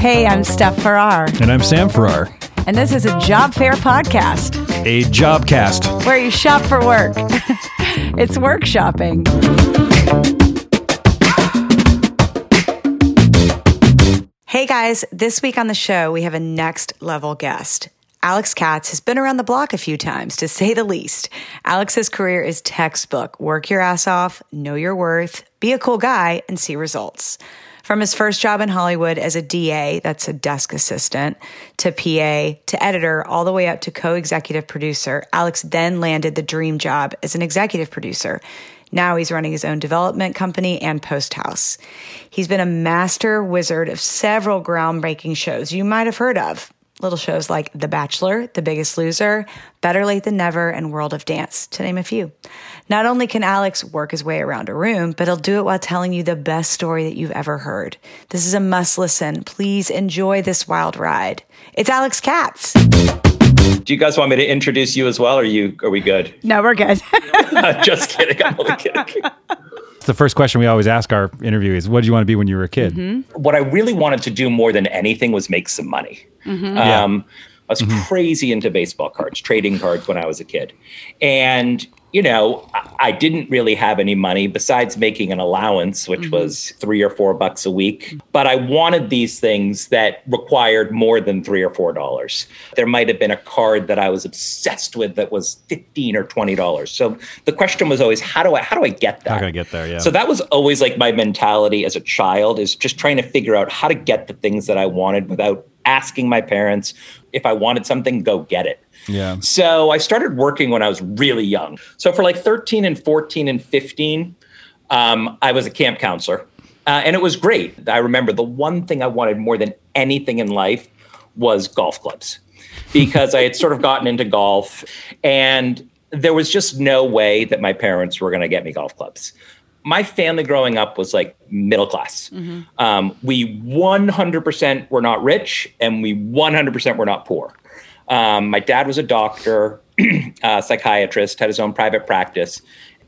Hey, I'm Steph Farrar, And I'm Sam Farrar, and this is a job fair podcast a Jobcast. where you shop for work. it's work shopping. Hey guys, this week on the show, we have a next level guest. Alex Katz has been around the block a few times, to say the least. Alex's career is textbook. Work your ass off, know your worth, be a cool guy, and see results. From his first job in Hollywood as a DA, that's a desk assistant, to PA, to editor, all the way up to co executive producer, Alex then landed the dream job as an executive producer. Now he's running his own development company and post house. He's been a master wizard of several groundbreaking shows you might have heard of. Little shows like The Bachelor, The Biggest Loser, Better Late Than Never, and World of Dance, to name a few. Not only can Alex work his way around a room, but he'll do it while telling you the best story that you've ever heard. This is a must listen. Please enjoy this wild ride. It's Alex Katz. Do you guys want me to introduce you as well? Or are you are we good? No, we're good. Just kidding. I'm only kidding. It's the first question we always ask our interviewees. What did you want to be when you were a kid? Mm-hmm. What I really wanted to do more than anything was make some money. Mm-hmm. Um, I was mm-hmm. crazy into baseball cards, trading cards when I was a kid, and you know, I- didn't really have any money besides making an allowance, which mm-hmm. was three or four bucks a week. Mm-hmm. But I wanted these things that required more than three or four dollars. There might have been a card that I was obsessed with that was fifteen or twenty dollars. So the question was always, how do I how do I get that? How can I get there? Yeah. So that was always like my mentality as a child is just trying to figure out how to get the things that I wanted without asking my parents if I wanted something, go get it. Yeah. So I started working when I was really young. So for like 13 and 14 and 15, um, I was a camp counselor. Uh, and it was great. I remember the one thing I wanted more than anything in life was golf clubs because I had sort of gotten into golf and there was just no way that my parents were going to get me golf clubs. My family growing up was like middle class. Um, we 100% were not rich and we 100% were not poor. Um, my dad was a doctor, a psychiatrist, had his own private practice.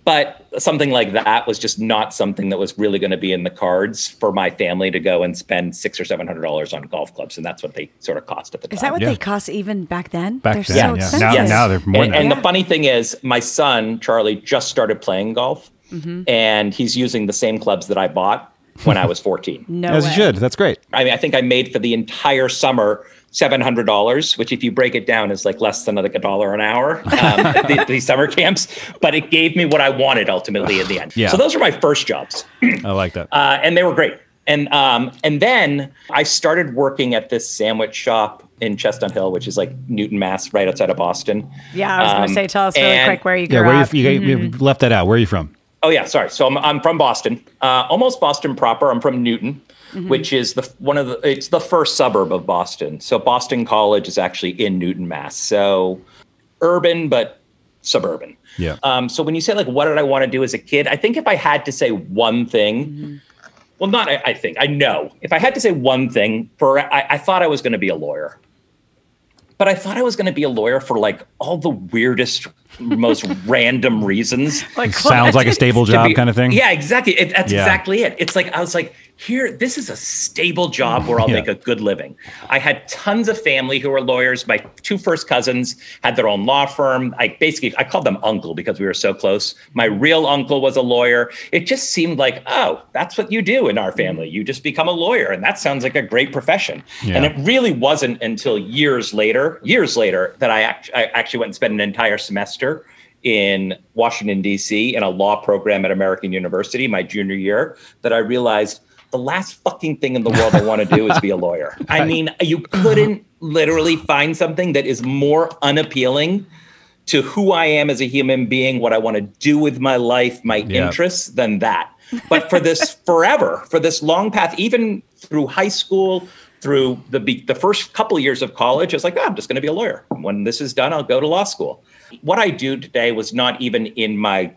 But something like that was just not something that was really going to be in the cards for my family to go and spend six or seven hundred dollars on golf clubs, and that's what they sort of cost at the time. Is that what Yeah. they cost even back then? Back They're then, so yeah. expensive. Now, Yes. now they're more and, than and that. the funny thing is, my son Charlie just started playing golf, Mm-hmm. and he's using the same clubs that I bought when I was fourteen. no As way. you should. That's great. I mean, I think I made for the entire summer seven hundred dollars, which, if you break it down, is like less than like a dollar an hour. Um, the, these summer camps, but it gave me what I wanted ultimately in the end. Yeah. So those were my first jobs, I like that. uh, and they were great. And um, and then I started working at this sandwich shop in Chestnut Hill, which is like Newton, Mass, right outside of Boston. Yeah, I was going Um, to say, tell us really and- quick where you grew yeah. Where up. you, you, you Mm-hmm. left that out. Where are you from? Oh yeah, sorry. So I'm I'm from Boston, uh, almost Boston proper. I'm from Newton, Mm-hmm. which is the one of the it's the first suburb of Boston. So Boston College is actually in Newton, Mass. So urban but suburban. Yeah. Um, so when you say like, what did I want to do as a kid? I think if I had to say one thing, Mm-hmm. well, not I, I think I know. If I had to say one thing, for I, I thought I was going to be a lawyer, but I thought I was going to be a lawyer for like all the weirdest, most random reasons. Like, Sounds like a stable job be- kind of thing. Yeah, exactly. It, that's Yeah. exactly it. It's like I was like, here, this is a stable job where I'll Yeah. make a good living. I had tons of family who were lawyers. My two first cousins had their own law firm. I basically I called them uncle because we were so close. My real uncle was a lawyer. It just seemed like, oh, that's what you do in our family. You just become a lawyer, and that sounds like a great profession. Yeah. And it really wasn't until years later, years later, that I, act- I actually went and spent an entire semester in Washington, D.C., in a law program at American University my junior year that I realized the last fucking thing in the world I want to do is be a lawyer. I mean, you couldn't literally find something that is more unappealing to who I am as a human being, what I want to do with my life, my Yeah. interests, than that. But for this forever, for this long path, even through high school, through the the first couple years of college, it's like, oh, I'm just going to be a lawyer. When this is done, I'll go to law school. What I do today was not even in my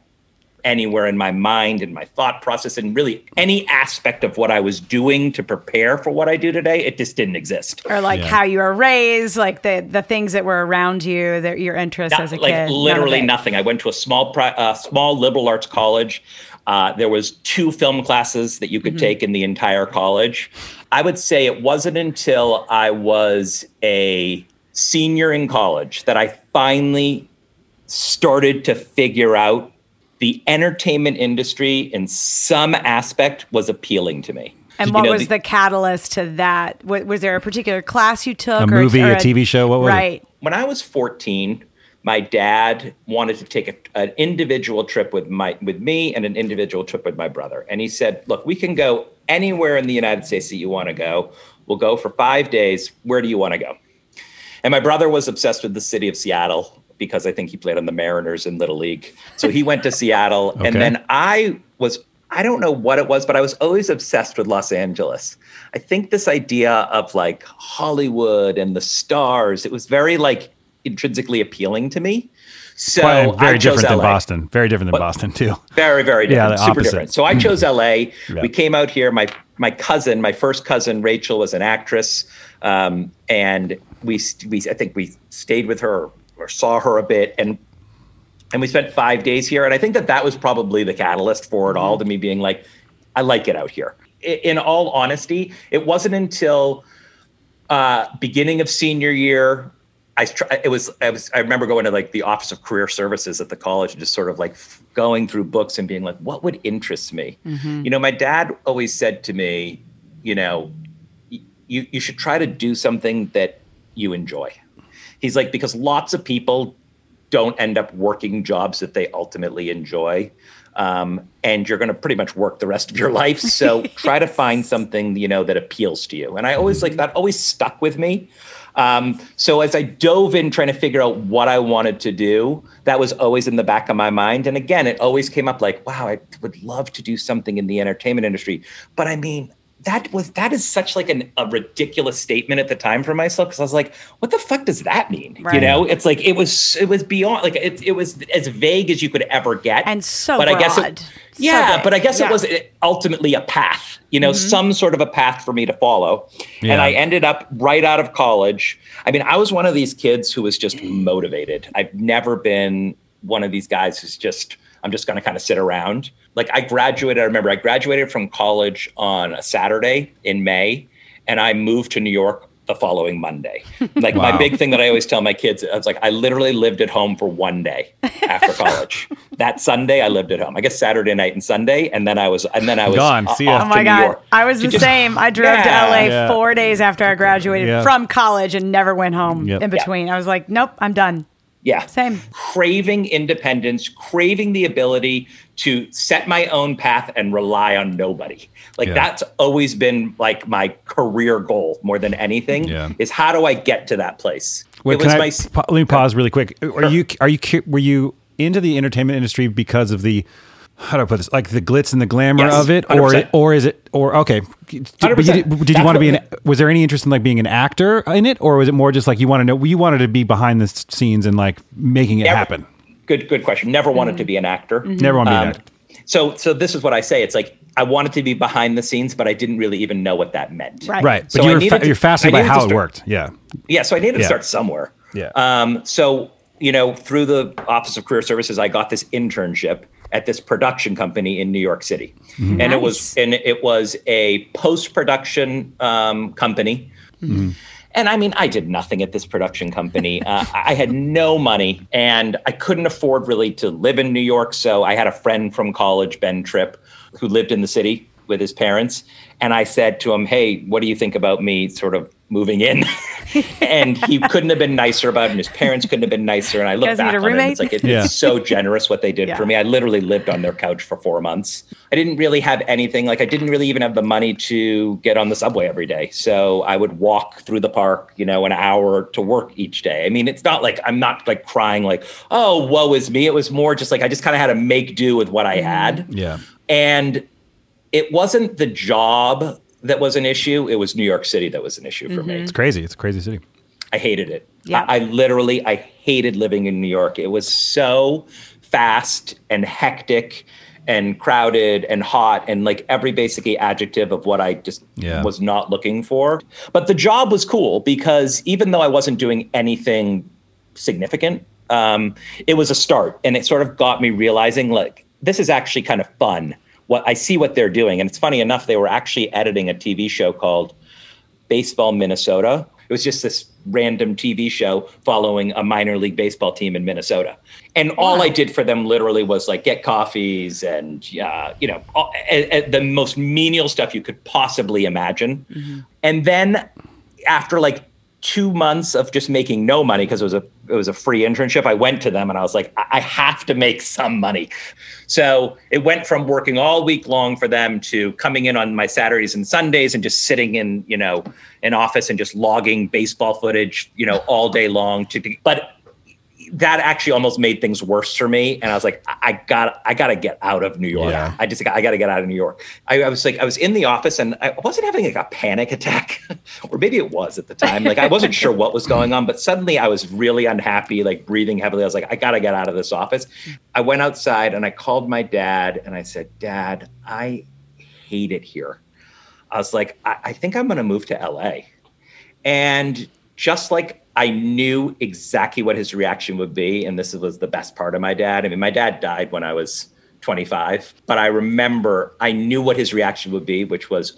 anywhere in my mind and my thought process and really any aspect of what I was doing to prepare for what I do today. It just didn't exist. Or like Yeah. how you were raised, like the the things that were around you, that your interests Not- as a like kid. None of literally it. nothing. I went to a small pri- uh, small liberal arts college. Uh, there was two film classes that you could take in the entire college. I would say it wasn't until I was a senior in college that I finally started to figure out the entertainment industry in some aspect was appealing to me. And You what know, was the, catalyst to that? Was, was there a particular class you took? A or- movie, or a TV show? What was it? right. when I was 14, my dad wanted to take a, an individual trip with my with me and an individual trip with my brother. And he said, "Look, we can go anywhere in the United States that you want to go. We'll go for 5 days. Where do you want to go?" And my brother was obsessed with the city of Seattle because I think he played on the Mariners in Little League. So he went to Seattle. Okay. And then I was, I don't know what it was, but I was always obsessed with Los Angeles. I think this idea of like Hollywood and the stars, it was very like intrinsically appealing to me. So Quite very different than Boston. Very different than What? Boston too. Very, very Yeah, different. the super different. So I chose LA. Yeah. We came out here. My my cousin, my first cousin Rachel, was an actress, um, and we we I think we stayed with her or saw her a bit, and and we spent five days here. And I think that that was probably the catalyst for it all to me being like, I like it out here. In all honesty, it wasn't until uh, beginning of senior year. I it was I was I remember going to like the Office of Career Services at the college and just sort of like going through books and being like, what would interest me? You know, my dad always said to me, you know, you you should try to do something that you enjoy. He's like because lots of people don't end up working jobs that they ultimately enjoy. Um, and you're going to pretty much work the rest of your life. So try to find something, you know, that appeals to you. And I always like that always stuck with me. Um, so as I dove in trying to figure out what I wanted to do, that was always in the back of my mind. And again, it always came up like, wow, I would love to do something in the entertainment industry. But I mean, that was that is such like an, a ridiculous statement at the time for myself because I was like, what the fuck does that mean? You know, it's like it was it was beyond like it, it was as vague as you could ever get. And so but I guess it, yeah, big. but I guess Yeah. it was ultimately a path, you know, mm-hmm. some sort of a path for me to follow. And I ended up right out of college. I mean, I was one of these kids who was just motivated. I've never been one of these guys who's just, I'm just going to kind of sit around. Like I graduated, I remember I graduated from college on a Saturday in May, and I moved to New York the following Monday. Like my big thing that I always tell my kids, I was like, I literally lived at home for one day after college. that Sunday, I lived at home. I guess Saturday night and Sunday, and then I was, and then I was Gone. o- See ya. off Oh my to New God. York. I was to the just- same. I drove Yeah. to LA Yeah. four days after I graduated Yeah. from college and never went home Yep. in between. I was like, nope, I'm done. Yeah. Same. Craving independence, craving the ability to set my own path and rely on nobody. Like Yeah. that's always been like my career goal more than anything Yeah. is how do I get to that place? Wait, it can was I, my pa- let me pause really quick. Are you are you were you into the entertainment industry because of the how do I put this? Like the glitz and the glamour Yes, of it, or 100%. or is it or okay? But you, 100%. did, did you That's want to be what- an? Was there any interest in like being an actor in it, or was it more just like you want to know? You wanted to be behind the scenes and like making it Never- happen. Good good question. Never wanted to be an actor. Never wanted to be an Um, actor. So so this is what I say. It's like I wanted to be behind the scenes, but I didn't really even know what that meant. Right. Right, but so you I were needed fa- to- you're fascinated by needed to how it worked. Yeah, Yeah, so I needed to start somewhere. Yeah. Um, so you know, through the Office of Career Services, I got this internship at this production company in New York City, Mm-hmm. and it was and it was a post production um, company. Mm-hmm. And I mean, I did nothing at this production company. Uh, I had no money, and I couldn't afford really to live in New York. So I had a friend from college, Ben Tripp, who lived in the city with his parents. And I said to him, Hey, what do you think about me sort of moving in? and he couldn't have been nicer about it, and his parents couldn't have been nicer. And I look guys back need a on it, and it's like it, Yeah. it's so generous what they did Yeah. for me. I literally lived on their couch for four months. I didn't really have anything. Like I didn't really even have the money to get on the subway every day. So I would walk through the park, you know, an hour to work each day. I mean, it's not like I'm not like crying like, oh, woe is me. It was more just like I just kind of had to make do with what I had. Mm. yeah. And it wasn't the job that was an issue. It was New York City that was an issue for me. It's crazy. It's a crazy city. I hated it. Yeah. I, I literally I hated living in New York. It was so fast and hectic. and crowded and hot and like every basically adjective of what I just Yeah. was not looking for. But the job was cool because even though I wasn't doing anything significant, um, it was a start. And it sort of got me realizing like this is actually kind of fun. What I see what they're doing. And it's funny enough, they were actually editing a TV show called Baseball Minnesota. It was just this random TV show following a minor league baseball team in Minnesota. And all I did for them literally was like get coffees and, uh, you know, all, a- a- the most menial stuff you could possibly imagine. And then after like two months of just making no money because it was a it was a free internship, I went to them and I was like, I have to make some money. So it went from working all week long for them to coming in on my Saturdays and Sundays and just sitting in, you know, an office and just logging baseball footage, you know, all day long. To but that actually almost made things worse for me. And I was like, I, got, I got to get out of New York. Yeah. I just, I got to get out of New York. I, I was like, I was in the office and I wasn't having like a panic attack, or maybe it was at the time. Like I wasn't sure what was going on, but suddenly I was really unhappy, like breathing heavily. I was like, I got to get out of this office. I went outside and I called my dad and I said, Dad, I hate it here. I was like, I, I think I'm going to move to LA. And just like I knew exactly what his reaction would be, and this was the best part of my dad. I mean, my dad died when I was 25, but I remember I knew what his reaction would be, which was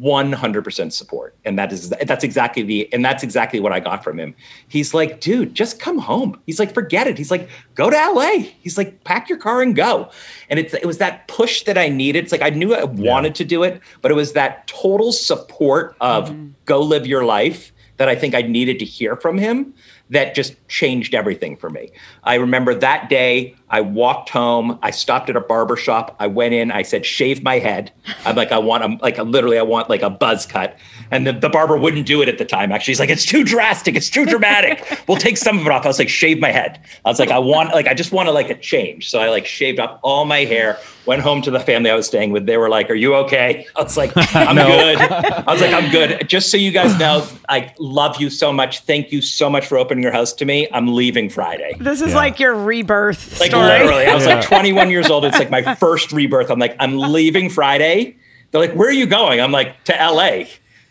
100% support. And that is that's exactly the and that's exactly what I got from him. He's like, "Dude, just come home." He's like, "Forget it." He's like, "Go to LA." He's like, "Pack your car and go." And it's it was that push that I needed. It's like I knew I wanted to do it, but it was that total support of mm-hmm. go live your life that I think I needed to hear from him that just changed everything for me. I remember that day I walked home, I stopped at a barber shop, I went in, I said, shave my head. I'm like, I want a, like a, literally I want like a buzz cut. And the, the barber wouldn't do it at the time. Actually, he's like, it's too drastic, it's too dramatic. we'll take some of it off. I was like, shave my head. I was like, I want like I just want to like a change. So I like shaved off all my hair, went home to the family I was staying with. They were like, Are you okay? I was like, I'm good. I was like, I'm good. Just so you guys know, I love you so much. Thank you so much for opening your house to me. I'm leaving Friday. This is Yeah. like your rebirth Like story. literally, I was Yeah. like 21 years old. It's like my first rebirth. I'm like, I'm leaving Friday. They're like, where are you going? I'm like, to LA.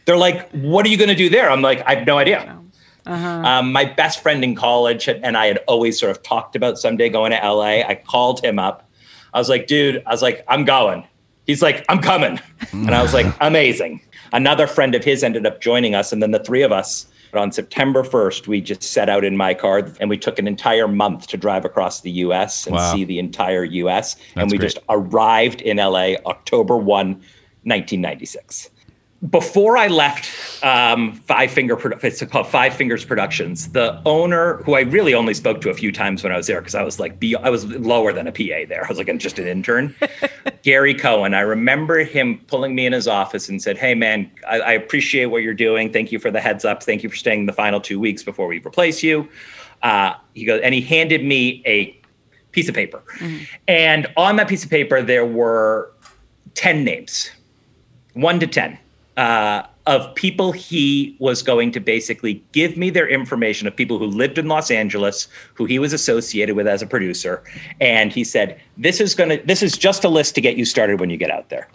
They're like, what are you going to do there? I'm like, I have no idea. Um, my best friend in college and I had always sort of talked about someday going to LA. I called him up. I was like, dude, I was like, I'm going. He's like, I'm coming. And I was like, amazing. Another friend of his ended up joining us. And then the three of us, on September 1st, we just set out in my car and we took an entire month to drive across the US and Wow. see the entire US. and we great. just arrived in LA October 1, 1996 before I left um, Five Finger, it's called Five Fingers Productions. The owner, who I really only spoke to a few times when I was there, because I was like, I was lower than a PA there. I was like I'm just an intern. Gary Cohen. I remember him pulling me in his office and said, "Hey, man, I, I appreciate what you're doing. Thank you for the heads up. Thank you for staying the final two weeks before we replace you." Uh, he goes, and he handed me a piece of paper, and on that piece of paper there were ten names one to 10 uh, of people he was going to basically give me their information of people who lived in Los Angeles, who he was associated with as a producer. And he said, This is going to, this is just a list to get you started when you get out there.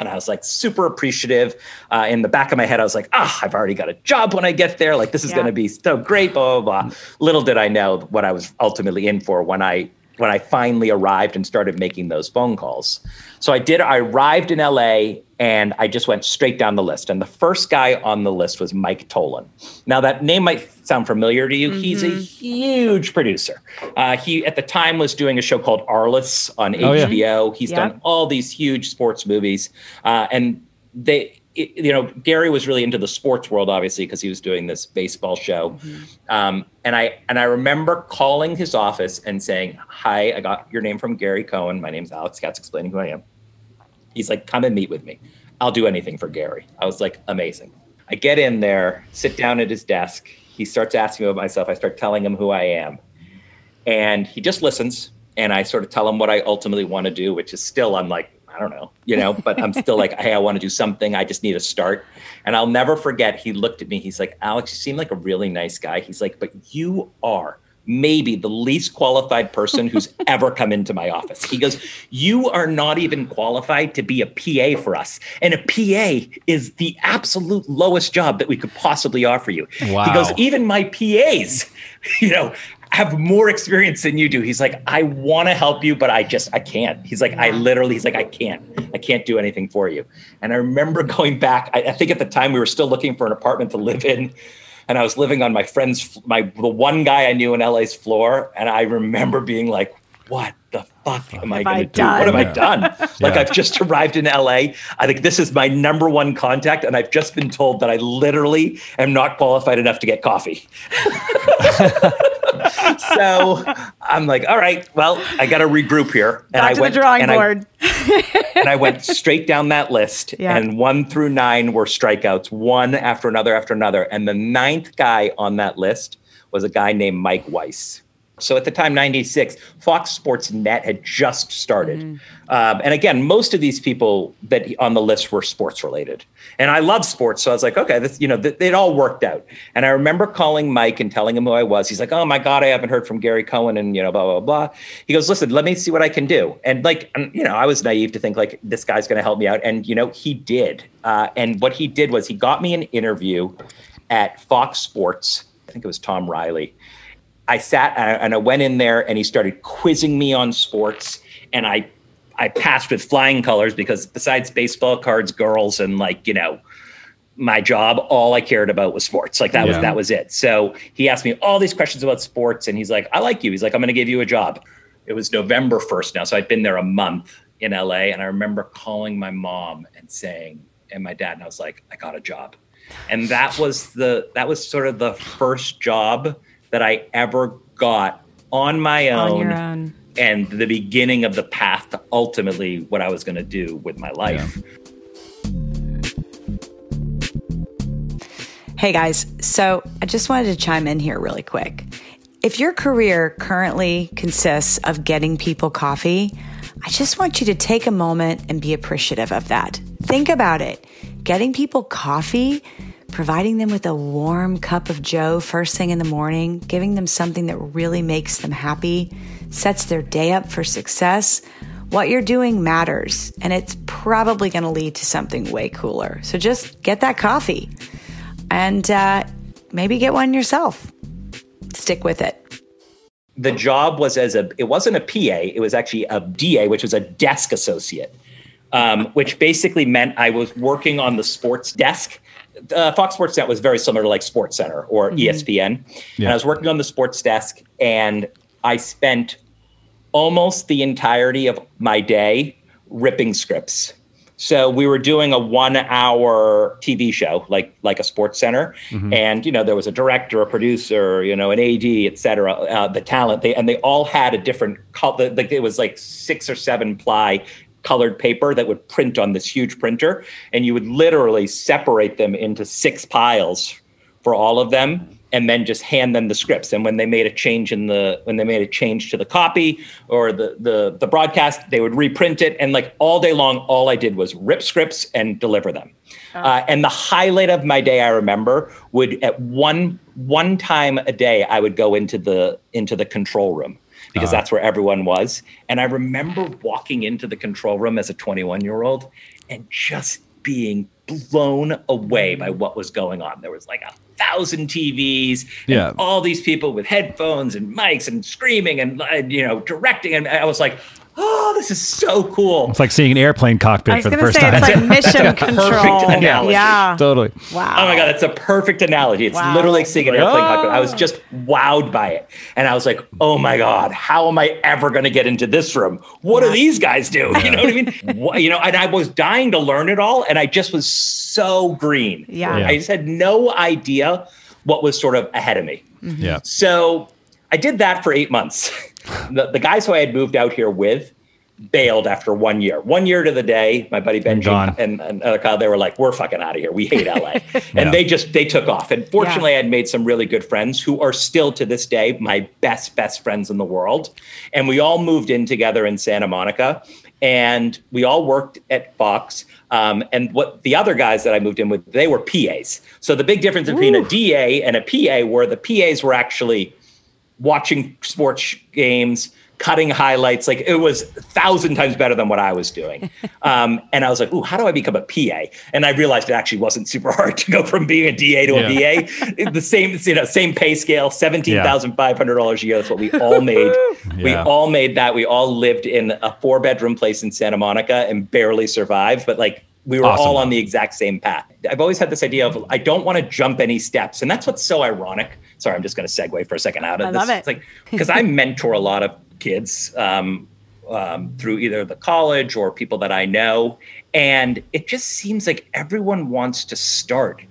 And I was like super appreciative. Uh, in the back of my head, I was like, ah, I've already got a job when I get there. Like, this is Yeah. going to be so great, blah, blah, blah. Little did I know what I was ultimately in for when I when I finally arrived and started making those phone calls. So I did, I arrived in LA and I just went straight down the list. And the first guy on the list was Mike Tollin. Now, that name might sound familiar to you. He's a huge producer. Uh, he, at the time, was doing a show called Arliss on Oh, yeah. HBO. He's Yeah. done all these huge sports movies. Uh, and they, it- you know, Gary was really into the sports world, obviously, because he was doing this baseball show. Um, and I and I remember calling his office and saying, "Hi, I got your name from Gary Cohen. My name's Alex Katz, explaining who I am." He's like, "Come and meet with me. I'll do anything for Gary." I was like, "Amazing." I get in there, sit down at his desk. He starts asking me about myself. I start telling him who I am, and he just listens. And I sort of tell him what I ultimately want to do, which is still, I'm like, I don't know, you know, but I'm still like, hey, I want to do something. I just need a start. And I'll never forget, he looked at me. He's like, Alex, you seem like a really nice guy. He's like, but you are maybe the least qualified person who's ever come into my office. He goes, You are not even qualified to be a PA for us. And a PA is the absolute lowest job that we could possibly offer you. Wow. He goes, Even my PAs, you know, have more experience than you do. He's like, I want to help you, but I just I can't. He's like, I literally, he's like, I can't. I can't do anything for you. And I remember going back, I, I think at the time we were still looking for an apartment to live in and I was living on my friend's my the one guy I knew in LA's floor, and I remember being like, "What the fuck am I going to do? What have I done? Like Yeah. I've just arrived in LA. I think this is my number one contact, and I've just been told that I literally am not qualified enough to get coffee." so I'm like, "All right, well, I got to regroup here." And Back I to went the drawing and I- board. and I went straight down that list, Yeah. and one through nine were strikeouts, one after another after another. And the ninth guy on that list was a guy named Mike Weiss. So at the time, 96, Fox Sports Net had just started. Um, and again, most of these people that on the list were sports related. And I love sports. So I was like, okay, this, you know, th- it all worked out. And I remember calling Mike and telling him who I was. He's like, oh my God, I haven't heard from Gary Cohen and, you know, blah, blah, blah. He goes, listen, let me see what I can do. And like, you know, I was naive to think like this guy's going to help me out. And, you know, he did. Uh, and what he did was he got me an interview at Fox Sports. I think it was Tom Riley. I sat and I went in there and he started quizzing me on sports and I I passed with flying colors because besides baseball cards, girls, and like, you know, my job, all I cared about was sports. Like that was that was it. So he asked me all these questions about sports and he's like, I like you. He's like, I'm gonna give you a job. It was November 1st now. So I'd been there a month in LA. And I remember calling my mom and saying, and my dad, and I was like, I got a job. And that was the that was sort of the first job that I ever got on my On own your own. And the beginning of the path to ultimately what I was going to do with my life. Hey guys, so I just wanted to chime in here really quick. If your career currently consists of getting people coffee, I just want you to take a moment and be appreciative of that. Think about it. Getting people coffee, providing them with a warm cup of Joe first thing in the morning, giving them something that really makes them happy, sets their day up for success. What you're doing matters, and it's probably going to lead to something way cooler. So just get that coffee and uh, maybe get one yourself. Stick with it. The job was as a it wasn't a PA, it was actually a DA, which was a desk associate, um, which basically meant I was working on the sports desk. Uh, Fox Sports Net was very similar to like Sports Center or E ESPN, and Yeah. I was working on the sports desk, and I spent almost the entirety of my day ripping scripts. So we were doing a one-hour TV show, like like a Sports Center, and you know there was a director, a producer, you know, an AD, et cetera, uh, the talent, they and they all had a different color. Like it was like six or seven ply colored paper that would print on this huge printer, and you would literally separate them into six piles for all of them and then just hand them the scripts. And when they made a change in the when they made a change to the copy or the the the broadcast they would reprint it. And like all day long all i did was rip scripts and deliver them. Uh, and the highlight of my day i remember would at one one time a day i would go into the into the control room because that's where everyone was. And i remember walking into the control room as a 21 year old and just being blown away by what was going on. There was like a thousand TVs, and Yeah. all these people with headphones and mics and screaming and uh, you know directing, and I was like, oh, this is so cool. It's like seeing an airplane cockpit I was for the going to first say time. it's like mission perfect control. analogy. Yeah. totally. Wow. Oh my god, that's a perfect analogy. It's Wow. literally like seeing an Like, airplane ah. cockpit. I oh. was just wowed by it, and I was like, "Oh my god, how am I ever going to get into this room? What do these guys do? You know what I mean? What- you know?" And I was dying to learn it all, and I just was so green. Yeah. Yeah. I just had no idea what was sort of ahead of me. Mm-hmm. Yeah. So I did that for eight months. The, the guys who I had moved out here with bailed after one year. One year to the day, my buddy Benji Gone. and, and other Kyle, they were like, we're fucking out of here. We hate LA. Yeah. And they just, they took off. And fortunately, I had made some really good friends who are still to this day my best, best friends in the world. And we all moved in together in Santa Monica. And we all worked at Fox. Um, and what the other guys that I moved in with, they were PAs. So the big difference between a DA and a PA were the PAs were actually watching sports games, cutting highlights. Like it was a thousand times better than what I was doing. Um, and I was like, ooh, how do I become a PA? And I realized it actually wasn't super hard to go from being a DA to Yeah. a PA. the same, you know, same pay scale, seventeen thousand five hundred dollars a year. That's what we all made. We all made that. We all lived in a four bedroom place in Santa Monica and barely survived. But like we were Awesome. all on the exact same path. I've always had this idea of I don't want to jump any steps, and that's what's so ironic. Sorry, I'm just going to segue for a second out of I this. love it. It's like because I mentor a lot of kids um, um, through either the college or people that I know, and it just seems like everyone wants to start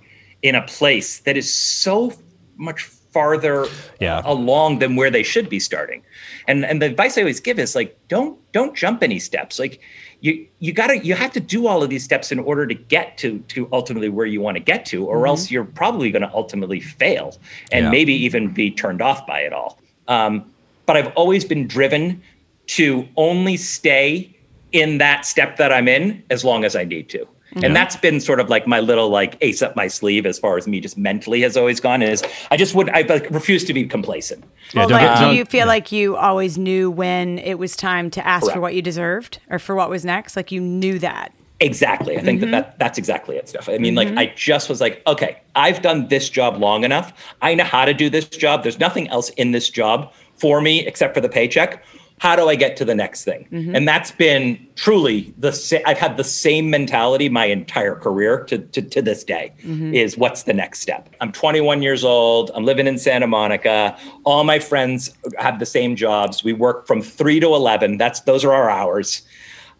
in a place that is so much farther Yeah. along than where they should be starting. And and the advice I always give is like don't don't jump any steps. Like you you got to you have to do all of these steps in order to get to to ultimately where you want to get to or else you're probably going to ultimately fail and Yeah. maybe even be turned off by it all. Um, but I've always been driven to only stay in that step that I'm in as long as I need to. And that's been sort of like my little like ace up my sleeve as far as me just mentally has always gone is I just would I like, refuse to be complacent. Yeah, well, don't like, get- do you feel like you always knew when it was time to ask for what you deserved or for what was next? Like you knew that. Exactly. I think Mm-hmm. that, that that's exactly it, Steph. I mean, like I just was like, okay, I've done this job long enough. I know how to do this job. There's nothing else in this job for me except for the paycheck. How do I get to the next thing? Mm-hmm. And that's been truly the sa- I've had the same mentality my entire career to to, to this day. Mm-hmm. Is what's the next step? I'm 21 years old. I'm living in Santa Monica. All my friends have the same jobs. We work from three to 11. That's those are our hours.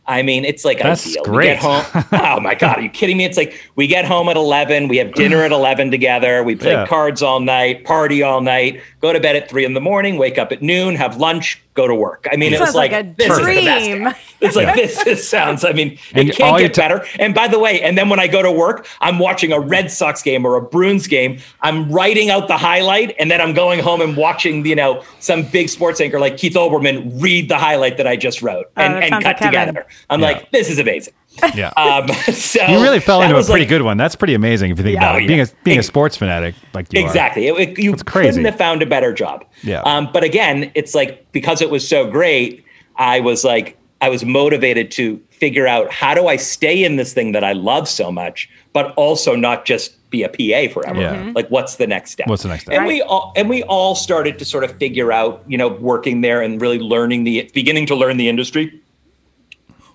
I mean, it's like That's ideal. We great. get home. oh my god, are you kidding me? It's like we get home at eleven, we have dinner at eleven together, we play Yeah. cards all night, party all night, go to bed at three in the morning, wake up at noon, have lunch, go to work. I mean, it was like like, a dream. It's like this is, sounds. I mean, And it can't get ti- better. And by the way, and then when I go to work, I'm watching a Red Sox game or a Bruins game. I'm writing out the highlight, and then I'm going home and watching, you know, some big sports anchor like Keith Olbermann read the highlight that I just wrote Oh, and, that and cut like together. I'm Yeah. like, this is amazing. Yeah. Um, so you really fell into a pretty like- good one. That's pretty amazing if you think Yeah. about Oh, it. Being a being a sports fanatic like you are. Exactly. It- it- you It's crazy. couldn't have found a better job. Yeah. Um, but again, it's like because it was so great, I was like, I was motivated to figure out how do I stay in this thing that I love so much, but also not just be a PA forever. Yeah. Like, what's the next step? What's the next step? And we all and we all started to sort of figure out, you know, working there and really learning the beginning to learn the industry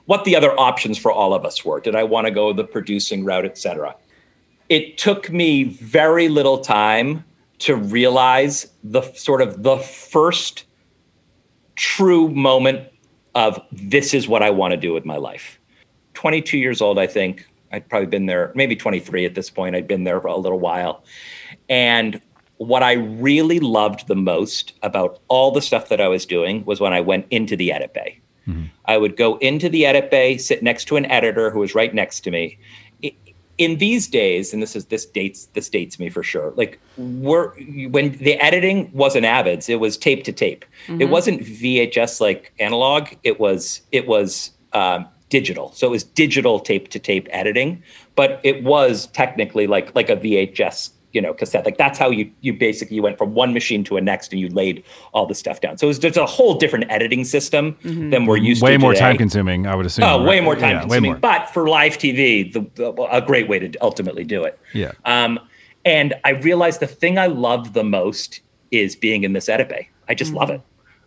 what the other options for all of us were. Did I want to go the producing route, et cetera? It took me very little time to realize the sort of the first true moment of this is what I want to do with my life. 22 years old, I think. I'd probably been there, maybe 23 at this point. I'd been there for a little while. And what I really loved the most about all the stuff that I was doing was when I went into the edit bay. Mm-hmm. I would go into the edit bay, sit next to an editor who was right next to me. In these days, and this is this dates this dates me for sure. Like we're when the editing wasn't Avids, it was tape to tape. It wasn't VHS like analog. It was it was um, digital. So it was digital tape to tape editing, but it was technically like like a VHS you know cassette like that's how you you basically you went from one machine to a next and you laid all the stuff down so it was just a whole different editing system than we're used to Way more today. time consuming, I would assume. Oh, way more time Yeah, consuming. Way more. But for live TV, the, the, a great way to ultimately do it. Yeah. Um, and I realized the thing I love the most is being in this edit bay. I just love it.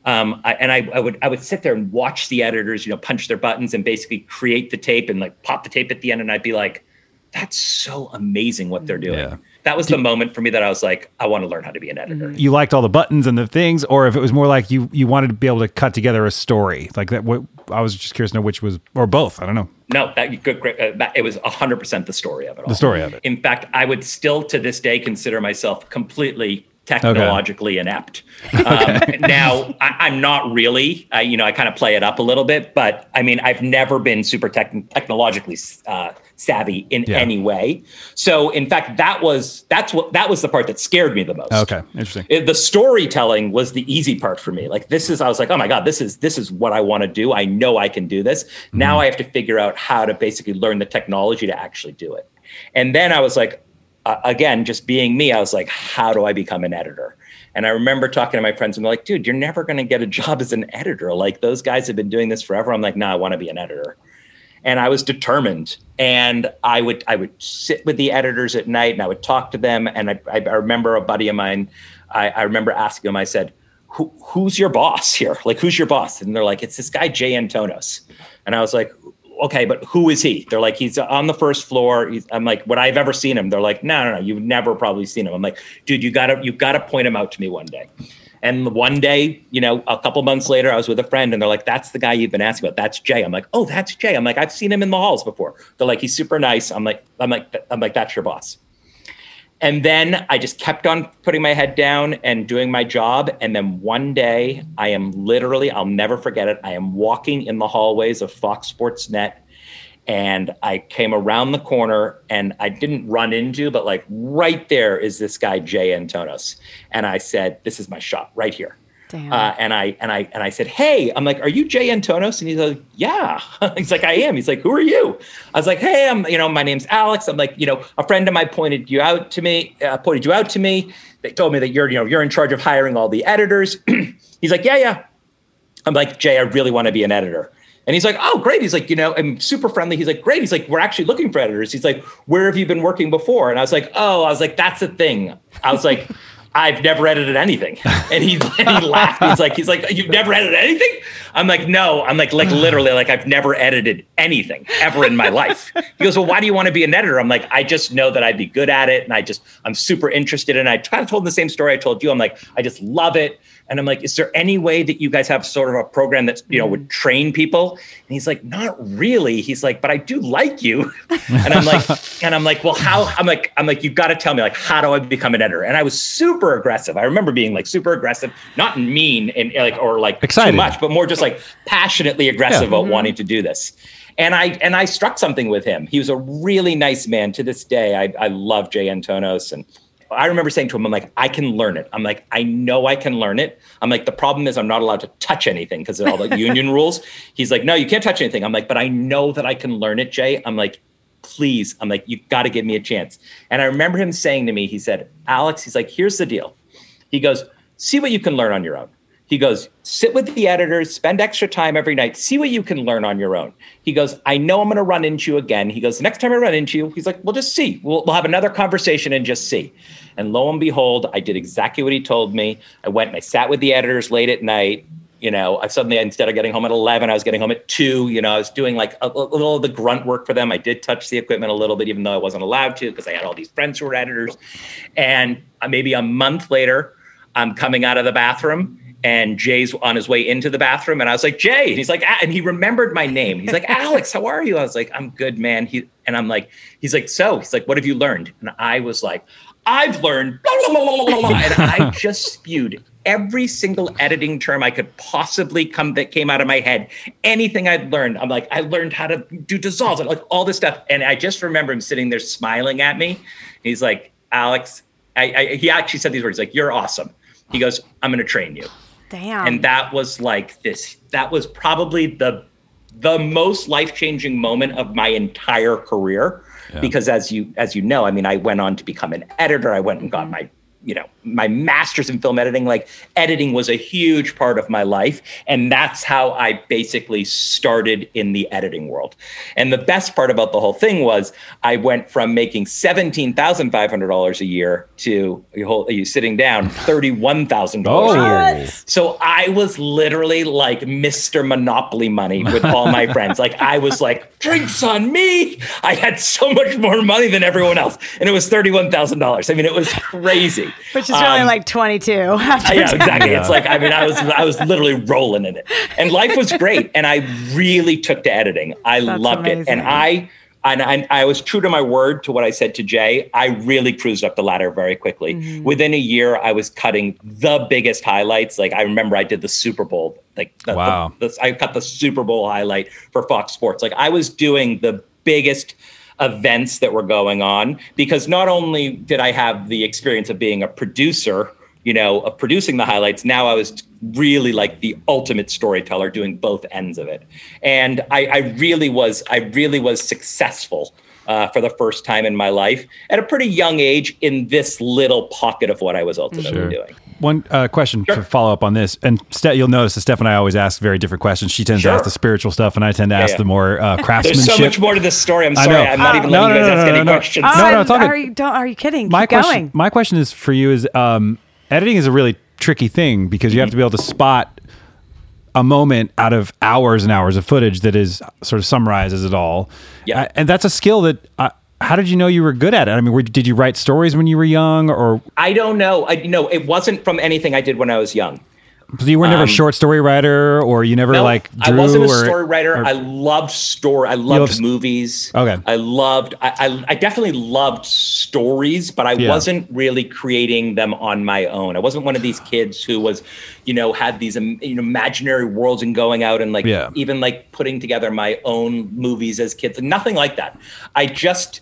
Um, I, and I, I would I would sit there and watch the editors, you know, punch their buttons and basically create the tape and like pop the tape at the end, and I'd be like, "That's so amazing what they're doing." Yeah. That was the moment for me that I was like, "I want to learn how to be an editor." you liked all the buttons and the things, or if it was more like you you wanted to be able to cut together a story like that. What I was just curious to know which was, or both. I don't know No, that, good, great, uh, that it was hundred percent the story of it all. the story of it. In fact, I would still to this day consider myself completely technologically inept. Um, now, I, I'm not really. I, you know, I kind of play it up a little bit, but I mean, I've never been super tech, technologically uh, savvy in Yeah. any way. So, in fact, that was that's what that was the part that scared me the most. Okay, interesting. It- the storytelling was the easy part for me. Like this is, I was like, oh my god, this is this is what I want to do. I know I can do this. Now I have to figure out how to basically learn the technology to actually do it. And then I was like, uh, again, just being me, I was like, how do I become an editor? And I remember talking to my friends and they're like, dude, you're never going to get a job as an editor. Like those guys have been doing this forever. I'm like, no, nah, I want to be an editor. And I was determined. And I would I would sit with the editors at night and I would talk to them. And I, I, remember a buddy of mine, I, I remember asking him, I said, Who, who's your boss here? Like, who's your boss? And they're like, it's this guy, Jay Antonos. And I was like, okay, but who is he? They're like, he's on the first floor. He's, I'm like, would I have ever seen him? They're like, no, no, no, you've never probably seen him. I'm like, dude, you gotta, you gotta point him out to me one day. And one day, you know, a couple months later, I was with a friend and they're like, that's the guy you've been asking about. That's Jay. I'm like, oh, that's Jay. I'm like, I've seen him in the halls before. They're like, he's super nice. I'm like, I'm like, I'm like, that's your boss. And then I just kept on putting my head down and doing my job. And then one day, I am literally, I'll never forget it. I am walking in the hallways of Fox Sports Net and I came around the corner and I didn't run into, but like right there is this guy Jay Antonos, and I said, "This is my shot right here." Uh, and I and I and I said, "Hey, I'm like, are you Jay Antonos?" And he's like, "Yeah." he's like, "I am." He's like, "Who are you?" I was like, "Hey, I'm you know, my name's Alex. I'm like, you know, a friend of mine pointed you out to me, uh, pointed you out to me. They told me that you're you know you're in charge of hiring all the editors." he's like, "Yeah, yeah." I'm like, "Jay, I really want to be an editor." And he's like, oh, great. He's like, you know, I'm super friendly. He's like, great. He's like, we're actually looking for editors. He's like, where have you been working before? And I was like, oh, I was like, that's the thing. I was like, I've never edited anything. And he, and he laughed. He's like, he's like, you've never edited anything? I'm like, no. I'm like, like literally, like I've never edited anything ever in my life. He goes, well, why do you want to be an editor? I'm like, I just know that I'd be good at it. And I just, I'm super interested. And I kind of told him the same story I told you. I'm like, I just love it. And I'm like, is there any way that you guys have sort of a program that, you know, would mm. train people? And he's like, not really. He's like, but I do like you. And I'm like, and I'm like, well, how? I'm like, I'm like, you've got to tell me, like, how do I become an editor? And I was super aggressive. I remember being like super aggressive, not mean and like, or like Excited. too much, but more just like passionately aggressive yeah. about mm-hmm. wanting to do this. And I and I struck something with him. He was a really nice man. To this day, I, I love Jay Antonos and I remember saying to him, I'm like, I can learn it. I'm like, I know I can learn it. I'm like, the problem is I'm not allowed to touch anything because of all the union rules. He's like, no, you can't touch anything. I'm like, but I know that I can learn it, Jay. I'm like, please. I'm like, you got to give me a chance. And I remember him saying to me, he said, Alex, he's like, here's the deal. He goes, see what you can learn on your own. He goes, sit with the editors, spend extra time every night, see what you can learn on your own. He goes, I know I'm going to run into you again. He goes, the next time I run into you, he's like, we'll just see. We'll, we'll have another conversation and just see. And lo and behold, I did exactly what he told me. I went and I sat with the editors late at night. You know, I suddenly, instead of getting home at 11, I was getting home at two. You know, I was doing like a, a little of the grunt work for them. I did touch the equipment a little bit, even though I wasn't allowed to because I had all these friends who were editors. And uh, maybe a month later, I'm coming out of the bathroom and Jay's on his way into the bathroom, and I was like, Jay, and he's like, ah, and he remembered my name. He's like, Alex, how are you? I was like, I'm good, man. He and I'm like, he's like, so he's like, what have you learned? And I was like, I've learned, blah, blah, blah, and I just spewed every single editing term I could possibly come that came out of my head. Anything I'd learned, I'm like, I learned how to do dissolves, like all this stuff. And I just remember him sitting there smiling at me. He's like, Alex, I, I, he actually said these words, like, you're awesome. He goes, I'm going to train you. Damn. And that was like this, that was probably the the most life-changing moment of my entire career. Yeah. Because as you as you know, I mean, I went on to become an editor. I went and got mm-hmm. my you know my master's in film editing like editing was a huge part of my life and that's how i basically started in the editing world. And the best part about the whole thing was i went from making $17500 a year to you, you sitting down $31000 oh. a year. So i was literally like mr monopoly money with all my friends. Like i was like drinks on me! I had so much more money than everyone else and it was $31000 i mean it was crazy. Which is really um, like 22. yeah, exactly. It's like I mean, I was I was literally rolling in it, and life was great, and I really took to editing. I That's loved amazing. it, and I. And I, I, was true to my word to what I said to Jay. I really cruised up the ladder very quickly. Mm-hmm. Within a year, I was cutting the biggest highlights. Like I remember, I did the Super Bowl. Like the, wow, the, the, I cut the Super Bowl highlight for Fox Sports. Like I was doing the biggest events that were going on because not only did I have the experience of being a producer, you know, of producing the highlights, now I was really like the ultimate storyteller doing both ends of it. And I, I really was, I really was successful uh, for the first time in my life at a pretty young age in this little pocket of what I was ultimately Sure. doing. One uh, question Sure. to follow up on this, and Ste- you'll notice that Steph and I always ask very different questions. She tends Sure. to ask the spiritual stuff, and I tend to ask yeah. the more uh, craftsmanship. There's so much more to this story. I'm sorry. I'm not even No, letting no, you guys no, ask no, any no. questions. No, no, I'm- it's all good. are you, don't, are you kidding? my Keep question, going. my question is for you: is um, editing is a really tricky thing because you have to be able to spot a moment out of hours and hours of footage that is sort of summarizes it all. Yeah. Uh, and that's a skill that. Uh, how did you know you were good at it? I mean, were, did you write stories when you were young, or I don't know. I no, it wasn't from anything I did when I was young. So you were never a short story writer, or you never Um, No, like I wasn't a or, story writer. or- I loved story. I loved love- movies. Okay. I loved. I, I I definitely loved stories, but I Yeah. wasn't really creating them on my own. I wasn't one of these kids who was, you know, had these um, you know imaginary worlds and going out and like Yeah. even like putting together my own movies as kids. Nothing like that. I just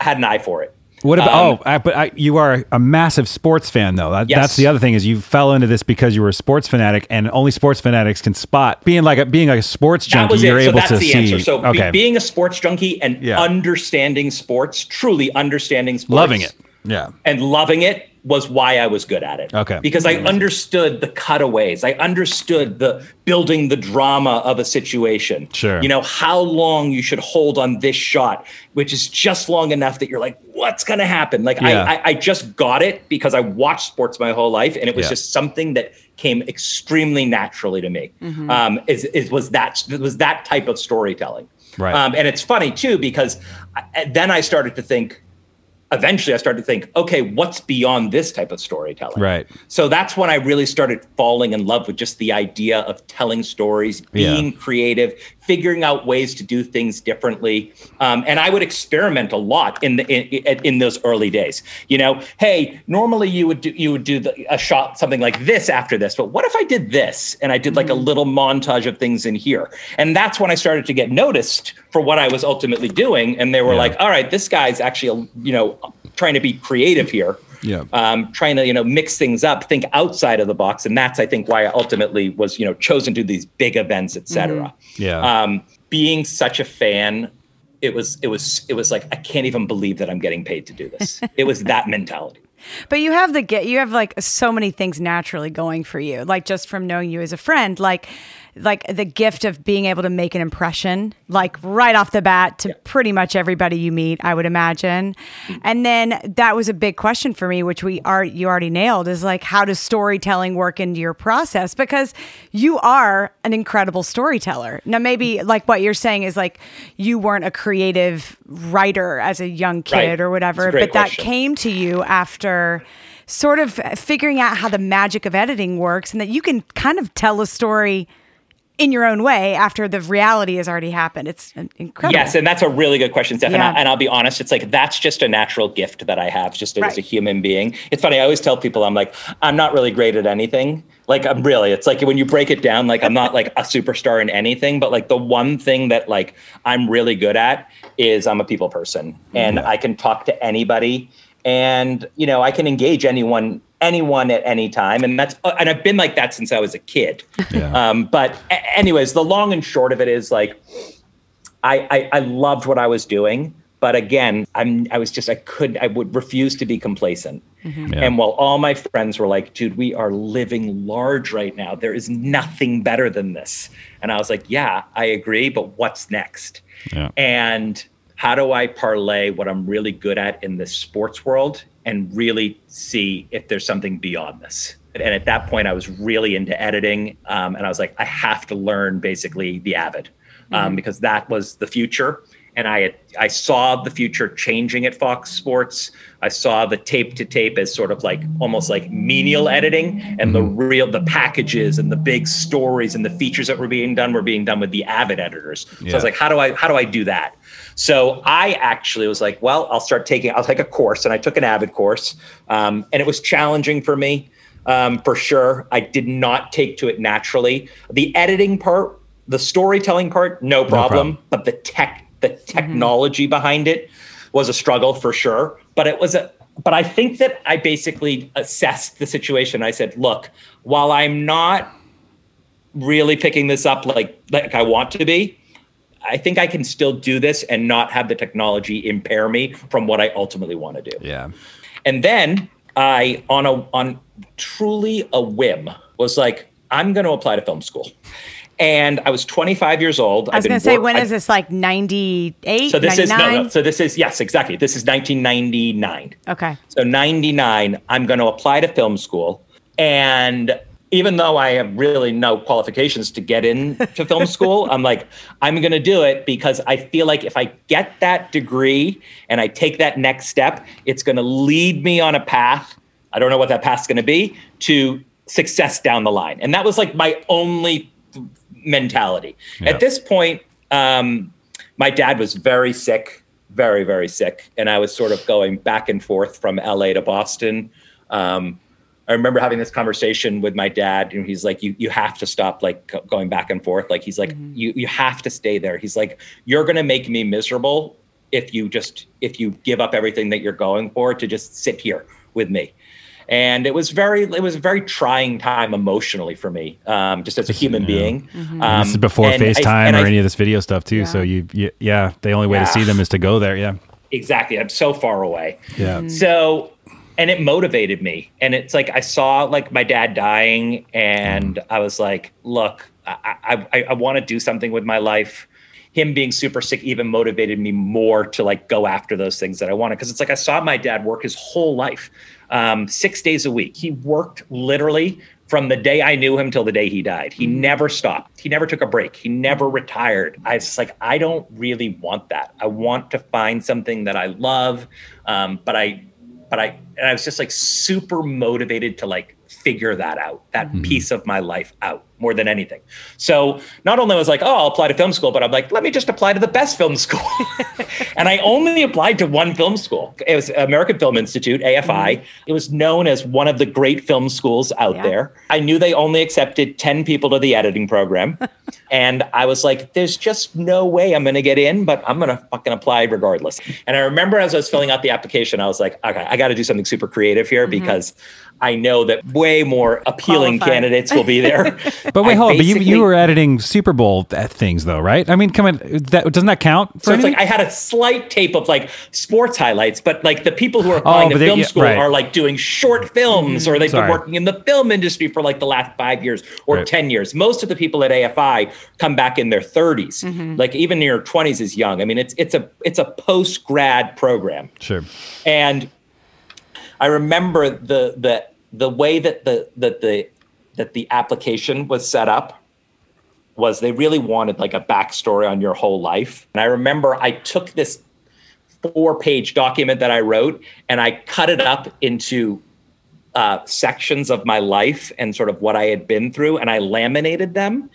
had an eye for it. What about? Um, oh, I, but I, you are a massive sports fan, though. That, Yes. That's the other thing is you fell into this because you were a sports fanatic, and only sports fanatics can spot being like a, being like a sports junkie. You're. So able that's to the see. answer. So be- okay, being a sports junkie and Yeah. understanding sports, truly understanding sports, loving it. Yeah. and loving it was why I was good at it. Okay. Because I understood the cutaways. I understood the building the drama of a situation. Sure. You know, how long you should hold on this shot, which is just long enough that you're like, what's going to happen? Like, Yeah. I, I, I just got it because I watched sports my whole life. And it was Yeah. just something that came extremely naturally to me. Um, is, is, was that, it was that type of storytelling. Right. Um, and it's funny too, because I, then I started to think, eventually I started to think, okay, what's beyond this type of storytelling? Right. So that's when I really started falling in love with just the idea of telling stories, Yeah. being creative, figuring out ways to do things differently. Um, and I would experiment a lot in the in, in those early days. You know, hey, normally you would do you would do the, a shot something like this after this, but what if I did this and I did like a little montage of things in here? And that's when I started to get noticed for what I was ultimately doing. And they were Yeah. like, all right, this guy's actually you know trying to be creative here Yeah. um, trying to you know mix things up, think outside of the box, and that's I think why I ultimately was you know chosen to do these big events, et cetera. Yeah. Um, being such a fan, it was it was it was like I can't even believe that I'm getting paid to do this. it was that mentality. But you have the get you have like so many things naturally going for you. Like just from knowing you as a friend, like like the gift of being able to make an impression like right off the bat to pretty much everybody you meet, I would imagine. And then that was a big question for me which we are you already nailed is like how does storytelling work into your process because you are an incredible storyteller. Now maybe like what you're saying is like you weren't a creative writer as a young kid Right. or whatever, but that came to you after sort of figuring out how the magic of editing works and that you can kind of tell a story in your own way after the reality has already happened. It's incredible. Yes, and that's a really good question, Steph. And, Yeah. I, and I'll be honest, it's like that's just a natural gift that I have, just as a human being. It's funny. I always tell people, I'm like, I'm not really great at anything. Like, I'm really. It's like when you break it down, like I'm not like a superstar in anything, but like the one thing that like I'm really good at is I'm a people person, and mm-hmm. I can talk to anybody, and you know I can engage anyone anyone at any time and that's uh, and i've been like that since i was a kid Yeah. um, but anyways the long and short of it is like I, I I loved what I was doing, but again, I'm I was just I could I would refuse to be complacent. Yeah. And while all my friends were like, "Dude, we are living large right now. There is nothing better than this," and I was like, "Yeah, I agree, but what's next?" Yeah. And how do I parlay what I'm really good at in the sports world and really see if there's something beyond this? And at that point, I was really into editing, um, and I was like, I have to learn basically the Avid um, because that was the future. And I had, I saw the future changing at Fox Sports. I saw the tape to tape as sort of like almost like menial editing, and the real the packages and the big stories and the features that were being done were being done with the Avid editors. So I was like, how do I how do I do that? So I actually was like, well, I'll start taking I'll take a course, and I took an Avid course, um, and it was challenging for me um, for sure. I did not take to it naturally. The editing part, the storytelling part, no problem, problem. but the tech, the technology behind it was a struggle for sure. But it was a but I think that I basically assessed the situation. I said, look, while I'm not really picking this up like like I want to be, I think I can still do this and not have the technology impair me from what I ultimately want to do. Yeah. And then I, on a on truly a whim, was like, I'm going to apply to film school. And I was 25 years old. I was going to say, when is this? Like 98? So this 99? is no, no. So this is yes, exactly. This is 1999. Okay. So 99, I'm going to apply to film school, and even though I have really no qualifications to get into film school, I'm like, I'm going to do it because I feel like if I get that degree and I take that next step, it's going to lead me on a path. I don't know what that path's going to be to success down the line. And that was like my only mentality. Yeah. At this point, um, my dad was very sick, very, very sick. And I was sort of going back and forth from LA to Boston. Um, I remember having this conversation with my dad, and he's like, "You you have to stop like going back and forth." Like he's like, "You you have to stay there." He's like, "You're gonna make me miserable if you just if you give up everything that you're going for to just sit here with me." And it was very it was a very trying time emotionally for me, um, just as a human being. Um, this is before and I- FaceTime or I- any of this video stuff too. So you, you, yeah, the only way to see them is to go there. Yeah. exactly. I'm so far away. Yeah. So, and it motivated me. And it's like I saw like my dad dying, and I was like, look, I I, I, I want to do something with my life. Him being super sick even motivated me more to like go after those things that I wanted. Because it's like I saw my dad work his whole life, um, six days a week. He worked literally from the day I knew him till the day he died. He never stopped. He never took a break. He never retired. I was like, I don't really want that. I want to find something that I love, um, but I but I and I was just like super motivated to like figure that out, that mm-hmm. piece of my life out more than anything. So not only was I like, oh, I'll apply to film school, but I'm like, let me just apply to the best film school. and I only applied to one film school. It was American Film Institute, AFI. Mm-hmm. It was known as one of the great film schools out Yeah. there. I knew they only accepted 10 people to the editing program. and I was like, there's just no way I'm going to get in, but I'm going to fucking apply regardless. And I remember as I was filling out the application, I was like, okay, I got to do something super creative here mm-hmm. because I know that way more appealing Qualified. candidates will be there. But wait, hold on. But you, you were editing Super Bowl things though, right? I mean, come on. That doesn't that count? For So it's anything? like I had a slight tape of like sports highlights, but like the people who are applying Oh, to they- film yeah, school right. are like doing short films or they've Sorry. been working in the film industry for like the last five years or Right. 10 years. Most of the people at AFI come back in their 30s. Mm-hmm. Like even in your 20s is young. I mean, it's it's a it's a post grad program. sure. And I remember the the the way that the that the that the application was set up was they really wanted like a backstory on your whole life. And I remember I took this four page document that I wrote and I cut it up into uh, sections of my life and sort of what I had been through, and I laminated them,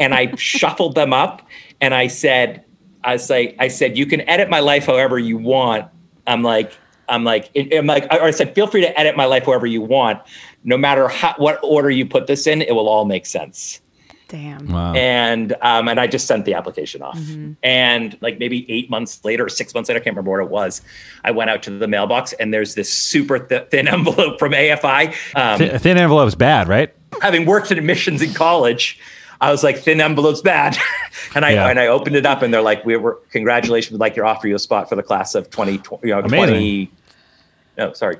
and I shuffled them up, and I said, I say, I said, you can edit my life however you want. I'm like, I'm like, I'm like, or I said, feel free to edit my life however you want. No matter how, what order you put this in, it will all make sense Damn. Wow. and um, and I just sent the application off. And like maybe eight months later or six months later, I can't remember what it was. I went out to the mailbox and there's this super th- thin envelope from AFI. Um, Th- thin envelope's bad, right? having worked in admissions in college, I was like, thin envelope's bad. and I Yeah. and I opened it up and they're like, we were congratulations, we'd like to offer you a spot for the class of 20, you know, Amazing. 20, no, sorry.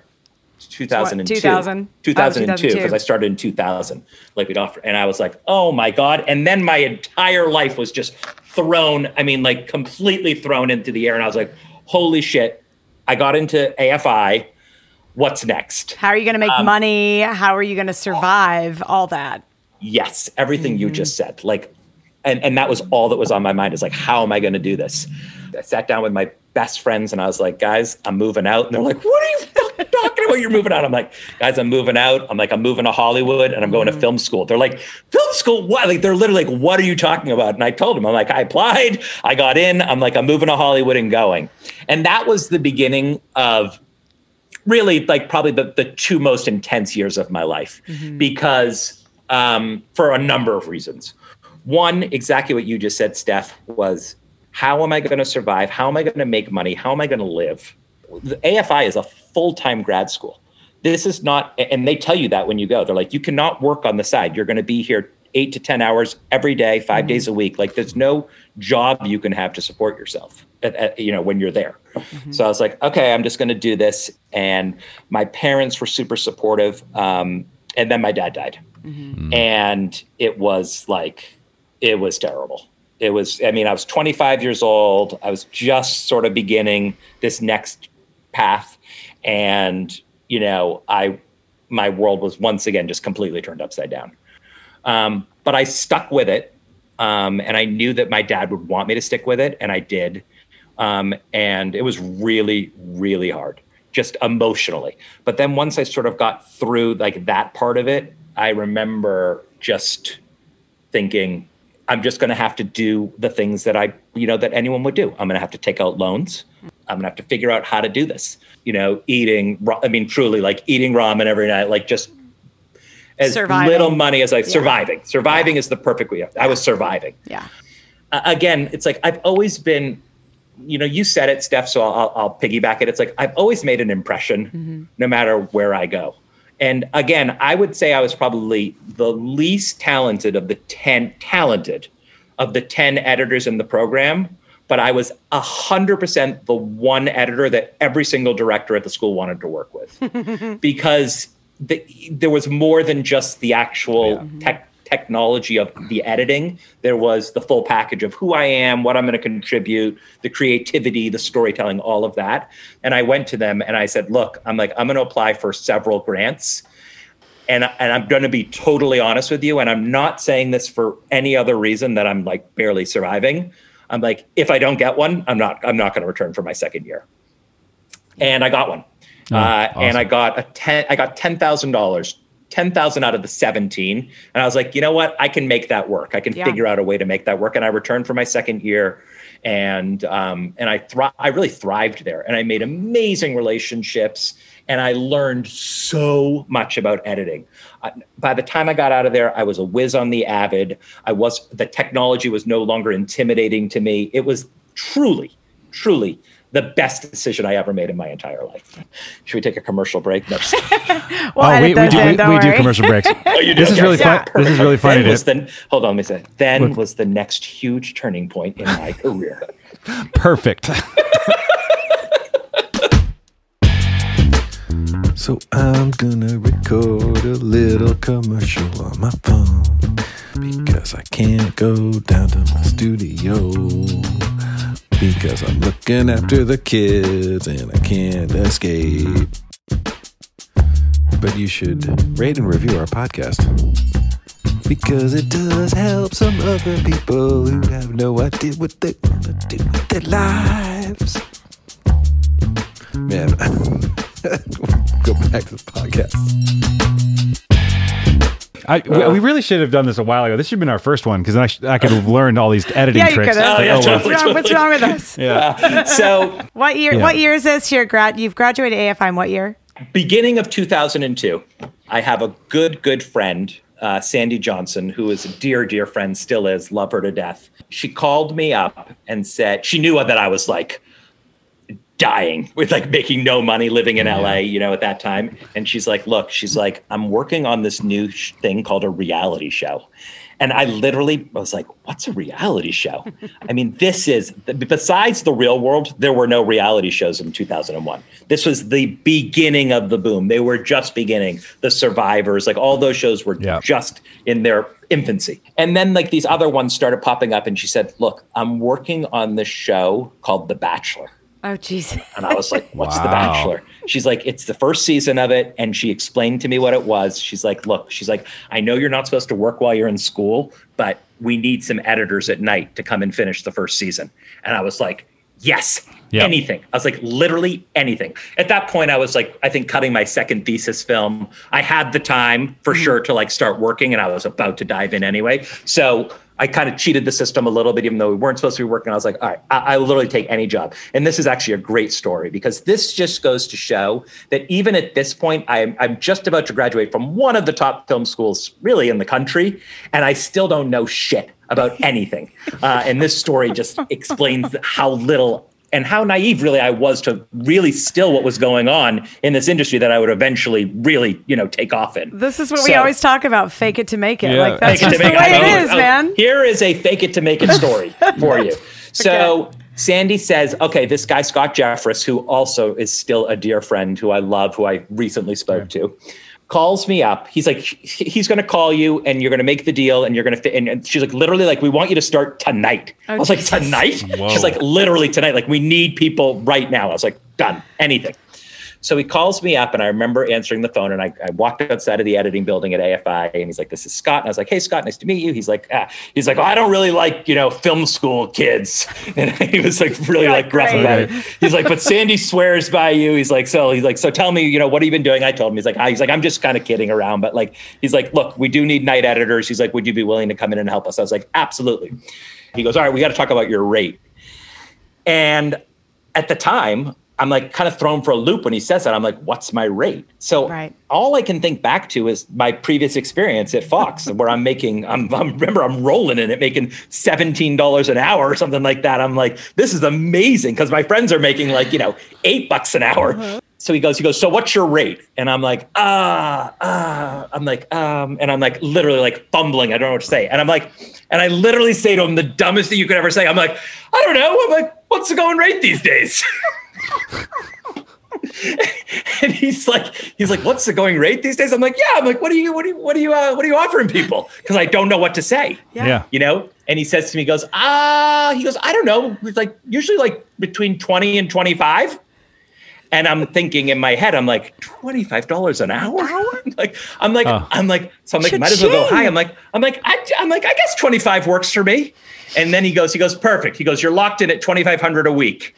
2002. 2000? Oh, 2002 because 2002. I started in 2000 like we'd offer and I was like oh my god and then my entire life was just thrown I mean like completely thrown into the air and I was like holy shit I got into AFI what's next How are you going to make Um, money? How are you going to survive? All that. yes everything you just said like and and that was all that was on my mind is like how am i going to do this i sat down with my best friends and i was like guys i'm moving out. And they're like what are you talking about? You're moving out. I'm like guys i'm moving out. I'm like i'm moving to hollywood and i'm going to film school. They're like film school? What? Like they're literally like what are you talking about? And i told them i'm like i applied. I got in. I'm like i'm moving to hollywood and going. And that was the beginning of really like probably the, the two most intense years of my life because um, for a number of reasons. One, exactly what you just said, Steph, was how am I going to survive? How am I going to make money? How am I going to live? The AFI is a full time grad school. This is not, and they tell you that when you go. They're like, you cannot work on the side. You're going to be here eight to 10 hours every day, 5 mm-hmm. days a week. Like there's no job you can have to support yourself, at, at, you know, when you're there. Mm-hmm. So I was like, okay, I'm just going to do this. And my parents were super supportive. Um, and then my dad died. Mm-hmm. Mm. And it was like, it was terrible. It was, I mean, I was 25 years old. I was just sort of beginning this next path. And, you know, I, my world was once again just completely turned upside down. Um, but I stuck with it. Um, and I knew that my dad would want me to stick with it. And I did. Um, and it was really, really hard, just emotionally. But then once I sort of got through like that part of it, I remember just thinking, I'm just going to have to do the things that I, you know, that anyone would do. I'm going to have to take out loans. I'm going to have to figure out how to do this. You know, eating, I mean, truly like eating ramen every night, like just as Surviving. little money as I surviving. Surviving is the perfect way. I was surviving Yeah. uh, again, it's like I've always been, you know, you said it, Steph, so I'll, I'll piggyback it. It's like I've always made an impression no matter where I go. And again, I would say I was probably the least talented of the 10 talented of the 10 editors in the program, but I was 100% the one editor that every single director at the school wanted to work with. Because the, there was more than just the actual tech technology of the editing. There was the full package of who I am, what I'm going to contribute, the creativity, the storytelling, all of that. And I went to them and I said, look, I'm like, I'm going to apply for several grants. And, and I'm going to be totally honest with you. And I'm not saying this for any other reason that I'm like barely surviving. I'm like, if I don't get one, I'm not, I'm not going to return for my second year. And I got one. uh, And. I got a 10, I got $10,000 10,000 out of the 17. And I was like, you know what? I can make that work. I can Yeah. figure out a way to make that work. And I returned for my second year and, um, and I thri- I really thrived there and I made amazing relationships and I learned so much about editing. Uh, by the time I got out of there, I was a whiz on the Avid. I was, the technology was no longer intimidating to me. It was truly, truly the best decision I ever made in my entire life. Should we take a commercial break? No, just kidding. We'll oh, we, we do, we, we do commercial breaks. Oh, you this do? is really Okay. fun. This is really perfect. funny. Then was to- the, hold on, let me say. Then Look. was the next huge turning point in my career. Perfect. So I'm gonna record a little commercial on my phone because I can't go down to my studio because I'm looking after the kids and I can't escape. But you should rate and review our podcast because it does help some other people who have no idea what they want to do with their lives. Man, go back to the podcast. I, we, we really should have done this a while ago. This should have been our first one because I, sh- I could have learned all these editing Yeah, you tricks. could have. Oh, yeah, Like, well, totally. What's wrong, what's wrong with us? yeah. so, What year? Yeah. What year is this? Your grad? You've graduated AFI in what year? beginning of 2002, I have a good, good friend, uh, Sandy Johnson, who is a dear, dear friend, still is, love her to death. She called me up and said, she knew that I was like dying with like making no money living in LA, you know, at that time. And she's like, look, she's like, I'm working on this new sh- thing called a reality show. And I literally was like, what's a reality show? I mean, this is, besides the real world, there were no reality shows in 2001. This was the beginning of the boom. They were just beginning. The Survivors, like all those shows were Yeah. just in their infancy. And then like these other ones started popping up. And she said, look, I'm working on this show called The Bachelor. Oh, jeez. And I was like, what's The Bachelor? She's like, it's the first season of it. And she explained to me what it was. She's like, look, she's like, I know you're not supposed to work while you're in school, but we need some editors at night to come and finish the first season. And I was like, yes, Yep. anything. I was like, literally anything. At that point, I was like, I think cutting my second thesis film. I had the time for mm-hmm. sure to like start working and I was about to dive in anyway. So I kind of cheated the system a little bit, even though we weren't supposed to be working. I was like, all right, I, I literally take any job. And this is actually a great story because this just goes to show that even at this point, I'm, I'm just about to graduate from one of the top film schools really in the country, and I still don't know shit about anything. Uh, and this story just explains how little and how naive really I was to really still what was going on in this industry that I would eventually really, you know, take off in. This is what we always talk about: fake it to make it. Yeah. Like that's Fake it just the make way it. it Oh, is, oh, man. Here is a fake it to make it story for you. So Sandy says, okay, this guy, Scott Jeffress, who also is still a dear friend who I love, who I recently spoke to, calls me up. He's like, he's going to call you and you're going to make the deal and you're going to, fit and, and she's like, literally, like, we want you to start tonight. Oh, I was like, tonight? Whoa. She's like, literally tonight. Like, we need people right now. I was like, done, anything. So he calls me up, and I remember answering the phone. And I, I walked outside of the editing building at AFI, and he's like, "This is Scott." And I was like, "Hey, Scott, nice to meet you." He's like, ah. "He's like, I don't really like you know film school kids," and he was like really like gruff about it. He's like, "But Sandy swears by you." He's like, "So he's like, so tell me, you know, what have you been doing?" I told him. He's like, ah. "He's like, I'm just kind of kidding around, but like, he's like, look, we do need night editors." He's like, "Would you be willing to come in and help us?" I was like, "Absolutely." He goes, "All right, we got to talk about your rate." And at the time, I'm like kind of thrown for a loop when he says that. I'm like, what's my rate? So Right. all I can think back to is my previous experience at Fox, where I'm making, I'm, I'm remember I'm rolling in it, making $17 an hour or something like that. I'm like, this is amazing because my friends are making like, you know, eight bucks an hour. So he goes, he goes, so what's your rate? And I'm like, ah, ah, I'm like, um, and I'm like literally like fumbling. I don't know what to say. And I'm like, and I literally say to him the dumbest thing you could ever say. I'm like, I don't know. I'm like, what's the going rate these days? and he's like, he's like, what's the going rate these days? I'm like, yeah. I'm like, what are you, what are you, what are you, uh, what are you offering people? Because I don't know what to say. Yeah. you know? And he says to me he goes ah he goes i don't know. It's like usually like between 20 and 25 and i'm thinking in my head i'm like $25 an hour? Like i'm like Oh. i'm like so i'm like might as well go high. I'm like i'm like I, i'm like i guess 25 works for me. And then he goes he goes perfect. He goes you're locked in at 2500 a week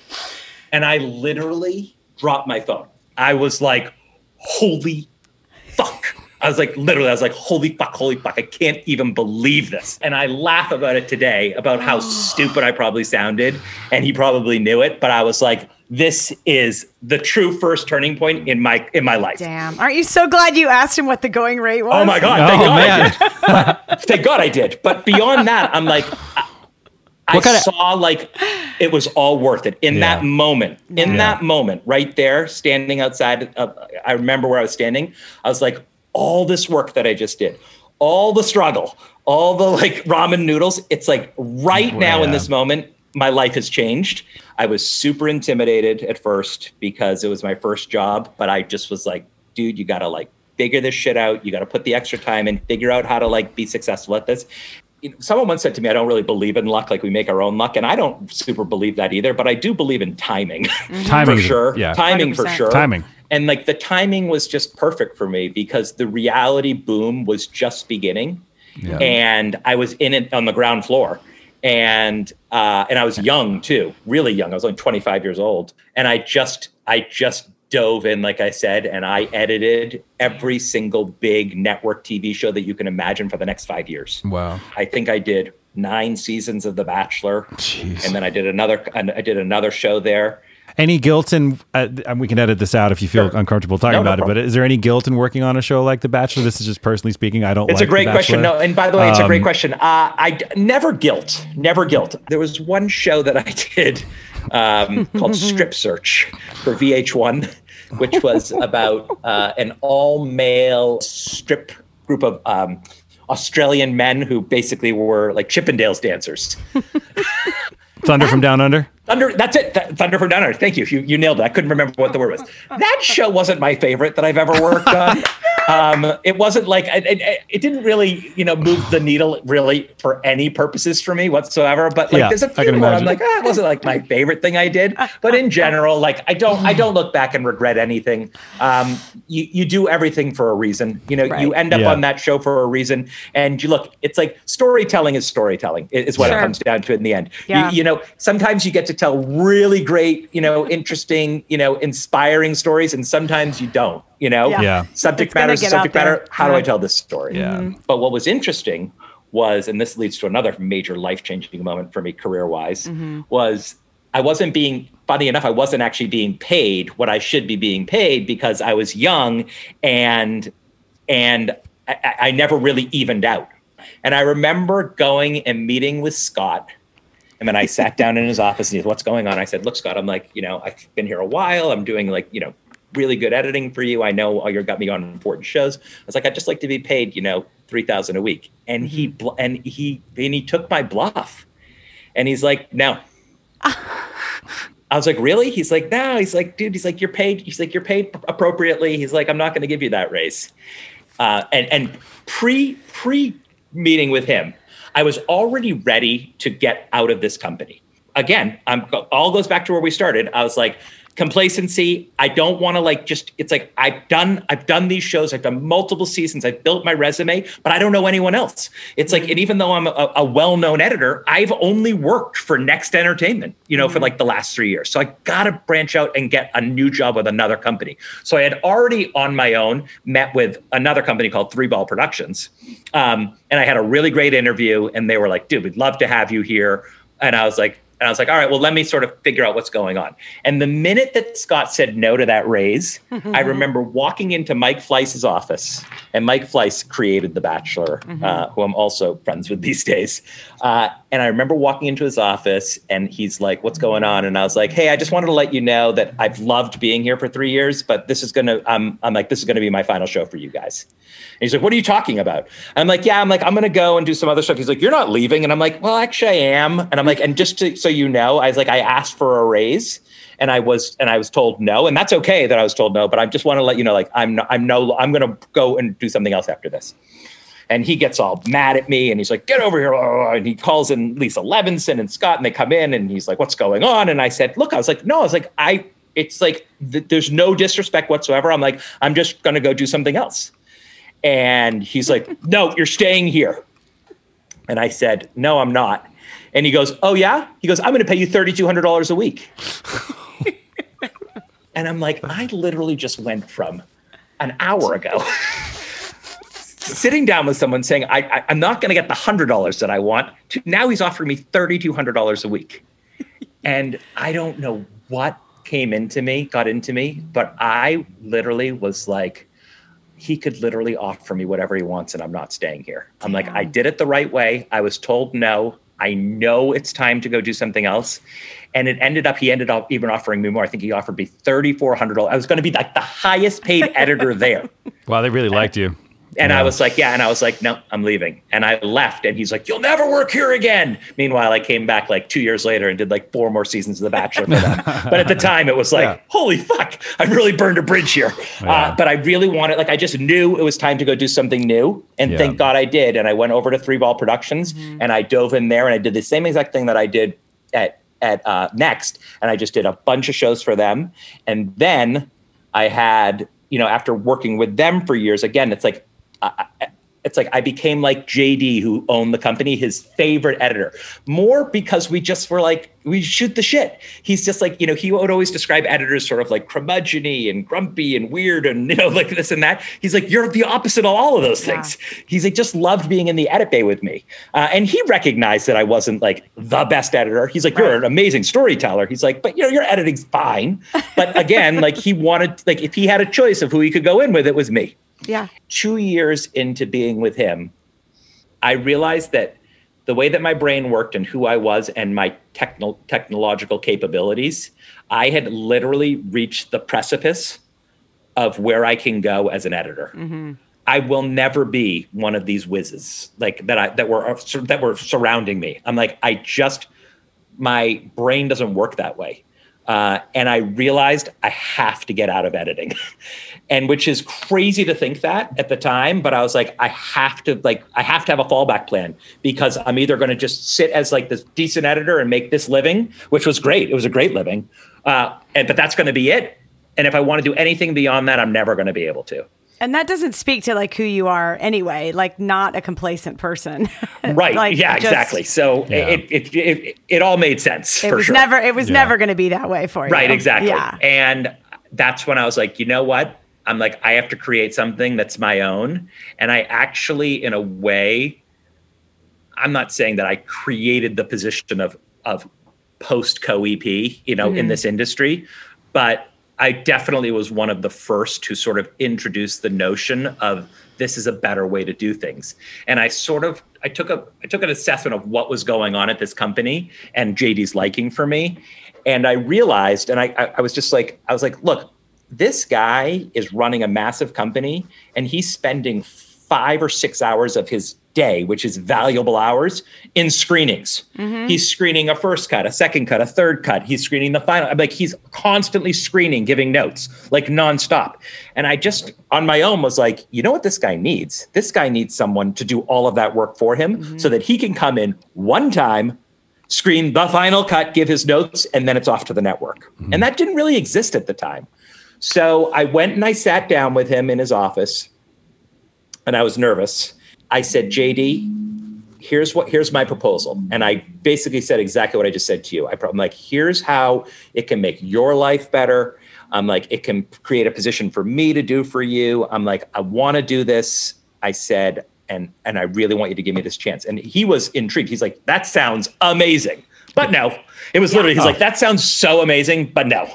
and i literally dropped my phone i was like holy fuck. I was like, literally, I was like, holy fuck, holy fuck. I can't even believe this. And I laugh about it today about how stupid I probably sounded. And he probably knew it, but I was like, this is the true first turning point in my in my life. Damn. Aren't you so glad you asked him what the going rate was? Oh my God. Thank Oh, God man. I did. thank God I did. But beyond that, I'm like, I, I What kinda- saw like it was all worth it in Yeah. that moment. In Yeah. that moment, right there, standing outside. Of, I remember where I was standing. I was like, all this work that I just did, all the struggle, all the like ramen noodles. It's like right now in this moment, my life has changed. I was super intimidated at first because it was my first job, but I just was like, dude, you got to like figure this shit out. You got to put the extra time in, figure out how to like be successful at this. You know, Someone once said to me, I don't really believe in luck, like we make our own luck. And I don't super believe that either, but I do believe in timing Timing. for sure. Yeah. Timing for 100%. sure. Timing. And like the timing was just perfect for me because the reality boom was just beginning. Yeah. And I was in it on the ground floor. And uh, and I was young too, really young. I was only 25 years old. And I just I just dove in, like I said, and I edited every single big network TV show that you can imagine for the next five years. Wow. I think I did nine seasons of The Bachelor, Jeez. and then I did another. I did another show there. Any guilt in? Uh, and we can edit this out if you feel Sure. uncomfortable talking No, no about it. But is there any guilt in working on a show like The Bachelor? This is just personally speaking. I don't. It's like a great The question. No, and by the way, it's a great Um, question. Uh, I d- never guilt, never guilt. There was one show that I did um, called Strip Search for VH1, which was about uh, an all-male strip group of um, Australian men who basically were like Chippendales dancers. Thunder from Down Under. Thunder, that's it. Th- Thunder from Down Under. Thank you. you. You nailed it. I couldn't remember what the word was. That show wasn't my favorite that I've ever worked on. Um, it wasn't like it, it, it didn't really, you know, move the needle really for any purposes for me whatsoever. But like, Yeah, there's a few can where I'm like, ah, it wasn't like my favorite thing I did. But in general, like, I don't, I don't look back and regret anything. Um, you, you do everything for a reason. You know, you end up Yeah. on that show for a reason. And you look, it's like storytelling is storytelling. Is what Sure. it comes down to in the end. You- Yeah. you know, sometimes you get to tell really great, you know, interesting, you know, inspiring stories, and sometimes you don't. You know, Yeah. Yeah. subject It's gonna matter subject matter. How do I tell this story? Yeah. Mm-hmm. But what was interesting was, and this leads to another major life changing moment for me career wise, mm-hmm. was I wasn't being funny enough. I wasn't actually being paid what I should be being paid because I was young and and I, I- I never really evened out. And I remember going and meeting with Scott and then I sat down in his office and he said, What's going on? I said, Look, Scott, I'm like, you know, I've been here a while. I'm doing like, you know, really good editing for you. I know you got me on important shows. I was like, I'd just like to be paid, you know, three thousand a week. And he bl- and he and he took my bluff. And he's like, no. I was like, really? He's like, no. He's like, dude. He's like, you're paid. He's like, you're paid appropriately. He's like, I'm not going to give you that raise. Uh, and and pre pre meeting with him, I was already ready to get out of this company. Again, I'm all goes back to where we started. I was like, complacency. I don't want to like just it's like I've done I've done these shows, I've done multiple seasons, I've built my resume, but I don't know anyone else. It's like and even though I'm a, a well-known editor, I've only worked for Next Entertainment, you know, for like the last 3 years. So I got to branch out and get a new job with another company. So I had already on my own met with another company called Three Ball Productions. Um, and I had a really great interview and they were like, "Dude, we'd love to have you here." And I was like, and I was like, all right, well, let me sort of figure out what's going on. And the minute that Scott said no to that raise, I remember walking into Mike Fleiss's office, and Mike Fleiss created The Bachelor, mm-hmm. uh, who I'm also friends with these days. Uh, and I remember walking into his office, and he's like, what's going on? And I was like, hey, I just wanted to let you know that I've loved being here for three years, but this is to, I'm, I'm like, this is to be my final show for you guys. And he's like, what are you talking about? I'm like, yeah, I'm like, I'm to go and do some other stuff. He's like, you're not leaving. And I'm like, well, actually I am. And I'm like, and just to, so you know, I was like, I asked for a raise and I was, and I was told no, and that's okay that I was told no, but I just want to let you know, like, I'm, no, I'm no, I'm going to go and do something else after this. And he gets all mad at me and he's like, get over here. And he calls in Lisa Levenson and Scott and they come in and he's like, what's going on? And I said, look, I was like, no, I was like, I, it's like, th- there's no disrespect whatsoever. I'm like, I'm just going to go do something else. And he's like, no, you're staying here. And I said, no, I'm not. And he goes, oh, yeah? He goes, I'm going to pay you $3,200 a week. and I'm like, I literally just went from an hour ago sitting down with someone saying, I, am not going to get the $100 that I want, to now he's offering me $3,200 a week. and I don't know what came into me, got into me, but I literally was like, he could literally offer me whatever he wants and I'm not staying here. I'm like, I did it the right way. I was told no. I know it's time to go do something else. And it ended up, he ended up even offering me more. I think he offered me $3,400. I was going to be like the highest paid editor there. Wow, they really liked you. And yeah. I was like, yeah. And I was like, no, I'm leaving. And I left. And he's like, you'll never work here again. Meanwhile, I came back like two years later and did like four more seasons of The Bachelor for them. but at the time, it was like, yeah. holy fuck, I really burned a bridge here. Yeah. Uh, but I really wanted, like, I just knew it was time to go do something new. And thank God I did. And I went over to Three Ball Productions mm-hmm. and I dove in there and I did the same exact thing that I did at, at uh, Next. And I just did a bunch of shows for them. And then I had, you know, after working with them for years, again, it's like I, it's like I became like JD, who owned the company, his favorite editor, more because we just were like, we shoot the shit. He's just like, you know, he would always describe editors sort of like curmudgeony and grumpy and weird and, you know, like this and that. He's like, you're the opposite of all of those things. Yeah. He's like, just loved being in the edit bay with me. Uh, and he recognized that I wasn't like the best editor. He's like, you're an amazing storyteller. He's like, but, you know, your editing's fine. But again, like he wanted, like, if he had a choice of who he could go in with, it was me. Yeah. Two years into being with him, I realized that the way that my brain worked and who I was and my techno- technological capabilities, I had literally reached the precipice of where I can go as an editor. Mm-hmm. I will never be one of these whizzes like that. I that were that were surrounding me. I'm like I just my brain doesn't work that way. Uh, and I realized I have to get out of editing. and which is crazy to think that at the time, but I was like, I have to like I have to have a fallback plan because I'm either going to just sit as like this decent editor and make this living, which was great. It was a great living. Uh, and but that's going to be it. And if I want to do anything beyond that, I'm never going to be able to. And that doesn't speak to like who you are anyway, like not a complacent person. right. like yeah, just, exactly. So yeah. It, it, it, it, all made sense. It was sure. never, it was yeah. never going to be that way for you. Right. Exactly. Yeah. And that's when I was like, you know what? I'm like, I have to create something that's my own. And I actually, in a way, I'm not saying that I created the position of, of post co EP, you know, mm-hmm. in this industry, but I definitely was one of the first to sort of introduce the notion of this is a better way to do things. And I sort of I took a I took an assessment of what was going on at this company and JD's liking for me. And I realized, and I, I, I was just like, I was like, look, this guy is running a massive company and he's spending five or six hours of his day, which is valuable hours, in screenings. Mm-hmm. He's screening a first cut, a second cut, a third cut. He's screening the final. I'm like, he's constantly screening, giving notes, like nonstop. And I just, on my own, was like, you know what this guy needs? This guy needs someone to do all of that work for him mm-hmm. so that he can come in one time, screen the final cut, give his notes, and then it's off to the network. Mm-hmm. And that didn't really exist at the time. So I went and I sat down with him in his office and I was nervous. I said, JD, here's what here's my proposal. And I basically said exactly what I just said to you. I I'm like, here's how it can make your life better. I'm like, it can create a position for me to do for you. I'm like, I want to do this. I said, and and I really want you to give me this chance. And he was intrigued. He's like, that sounds amazing. But no. It was literally, he's like, that sounds so amazing, but no.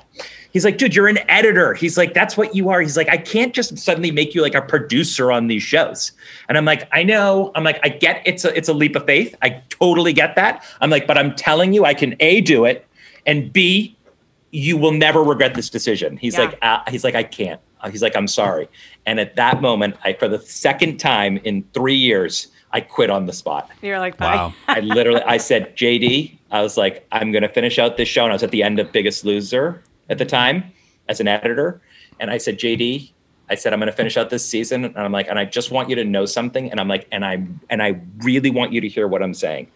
He's like, dude, you're an editor. He's like, that's what you are. He's like, I can't just suddenly make you like a producer on these shows. And I'm like, I know. I'm like, I get it's a it's a leap of faith. I totally get that. I'm like, but I'm telling you, I can A do it, and B, you will never regret this decision. He's Yeah. like, uh, he's like, I can't. Uh, He's like, I'm sorry. And at that moment, I for the second time in three years, I quit on the spot. You're like, bye. Wow. I literally, I said, JD, I was like, I'm going to finish out this show. And I was at the end of Biggest Loser at the time as an editor. And I said, JD, I said, I'm going to finish out this season. And I'm like, and I just want you to know something. And I'm like, and I, and I really want you to hear what I'm saying.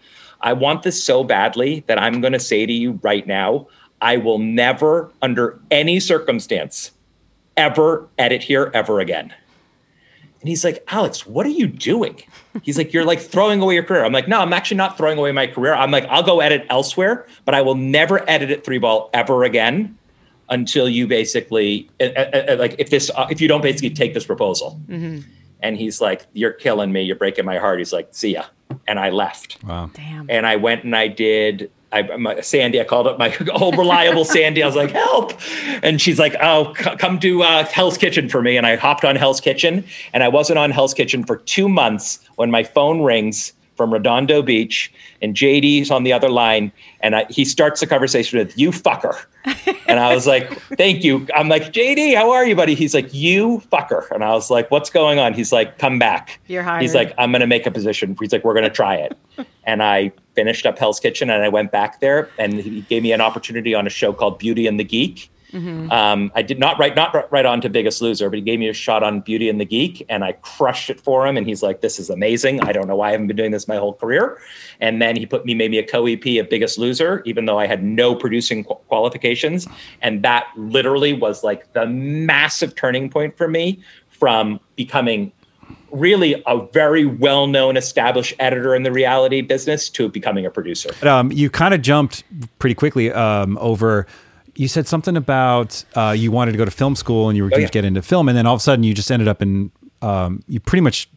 I want this so badly that I'm going to say to you right now, I will never, under any circumstance, ever edit here ever again. And he's like, Alex, what are you doing? He's like, you're like throwing away your career. I'm like, no, I'm actually not throwing away my career. I'm like, I'll go edit elsewhere, but I will never edit at three ball ever again until you basically uh, uh, uh, like if this uh, if you don't basically take this proposal. And he's like, you're killing me. You're breaking my heart. He's like, see ya. And I left Wow. Damn. and I went and I did. I, my, Sandy, I called up my old reliable Sandy. I was like, "Help!" And she's like, "Oh, c- come to uh, Hell's Kitchen for me." And I hopped on Hell's Kitchen, and I wasn't on Hell's Kitchen for two months when my phone rings from Redondo Beach, and JD's on the other line, and I, he starts the conversation with "You fucker," and I was like, "Thank you." I'm like, "JD, how are you, buddy?" He's like, "You fucker," and I was like, "What's going on?" He's like, "Come back." You're hired. He's like, I'm going to make a position. He's like, we're going to try it. and I finished up Hell's Kitchen and I went back there and he gave me an opportunity on a show called Beauty and the Geek. Um, I did not write not right on to Biggest Loser, but he gave me a shot on Beauty and the Geek, and I crushed it for him. And he's like, "This is amazing. I don't know why I haven't been doing this my whole career." And then he put me made me a co-EP of Biggest Loser, even though I had no producing qu- qualifications. And that literally was like the massive turning point for me from becoming really a very well-known established editor in the reality business to becoming a producer. um, you kind of jumped pretty quickly um, over. You said something about uh, you wanted to go to film school and you were going yeah. to get into film, and then all of a sudden you just ended up in. Um, you pretty much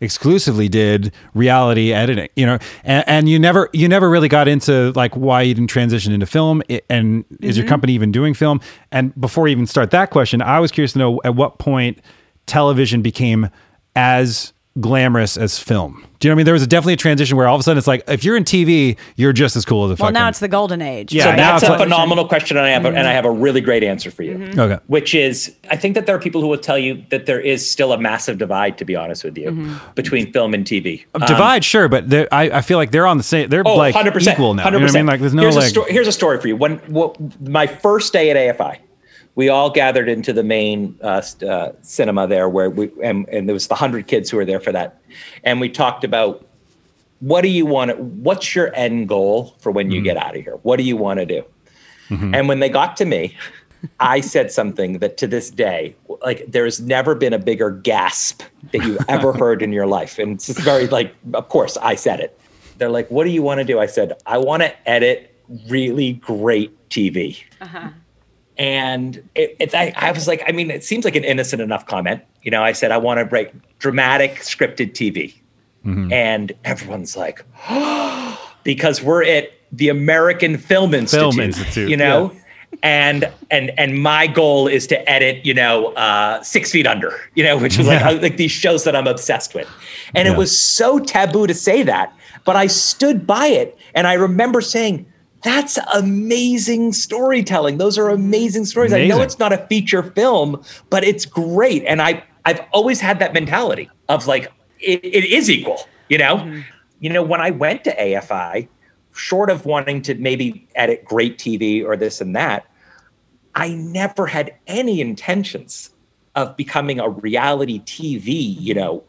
exclusively did reality editing, you know, and, and you never you never really got into like why you didn't transition into film, and is your company even doing film? And before we even start that question, I was curious to know at what point television became as glamorous as film. Do you know what I mean? There was definitely a transition where all of a sudden it's like if you're in TV, you're just as cool as a film. well, fucking. now it's the golden age. Yeah, so now that's it's a like- phenomenal question, and I have a, and I have a really great answer for you. okay. Which is, I think that there are people who will tell you that there is still a massive divide, to be honest with you, between film and TV. Um, Divide, sure, but I, I feel like they're on the same. They're Oh, like 100%, equal now. 100%. You know what I mean? Like there's no here's like. A sto- here's a story for you. When well, my first day at AFI, we all gathered into the main uh, uh, cinema there, where we and, and there was the hundred kids who were there for that, and we talked about what do you want? to What's your end goal for when you Mm-hmm. get out of here? What do you want to do? And when they got to me, I said something that to this day, like there's never been a bigger gasp that you've ever heard in your life. And it's very like, of course, I said it. They're like, what do you want to do? I said, I want to edit really great TV. And it, it, I, I was like, I mean, it seems like an innocent enough comment. You know, I said, I want to write dramatic scripted TV. And everyone's like, because we're at the American Film Institute, Institute, you know? and and and my goal is to edit, you know, uh, Six Feet Under, you know, which is like like these shows that I'm obsessed with, and Yeah. it was so taboo to say that, but I stood by it, and I remember saying. That's amazing storytelling. Those are amazing stories. I know it's not a feature film, but it's great. And I I've always had that mentality of like it, it is equal, you know? Mm-hmm. You know, when I went to AFI, short of wanting to maybe edit great TV or this and that, I never had any intentions of becoming a reality TV, you know,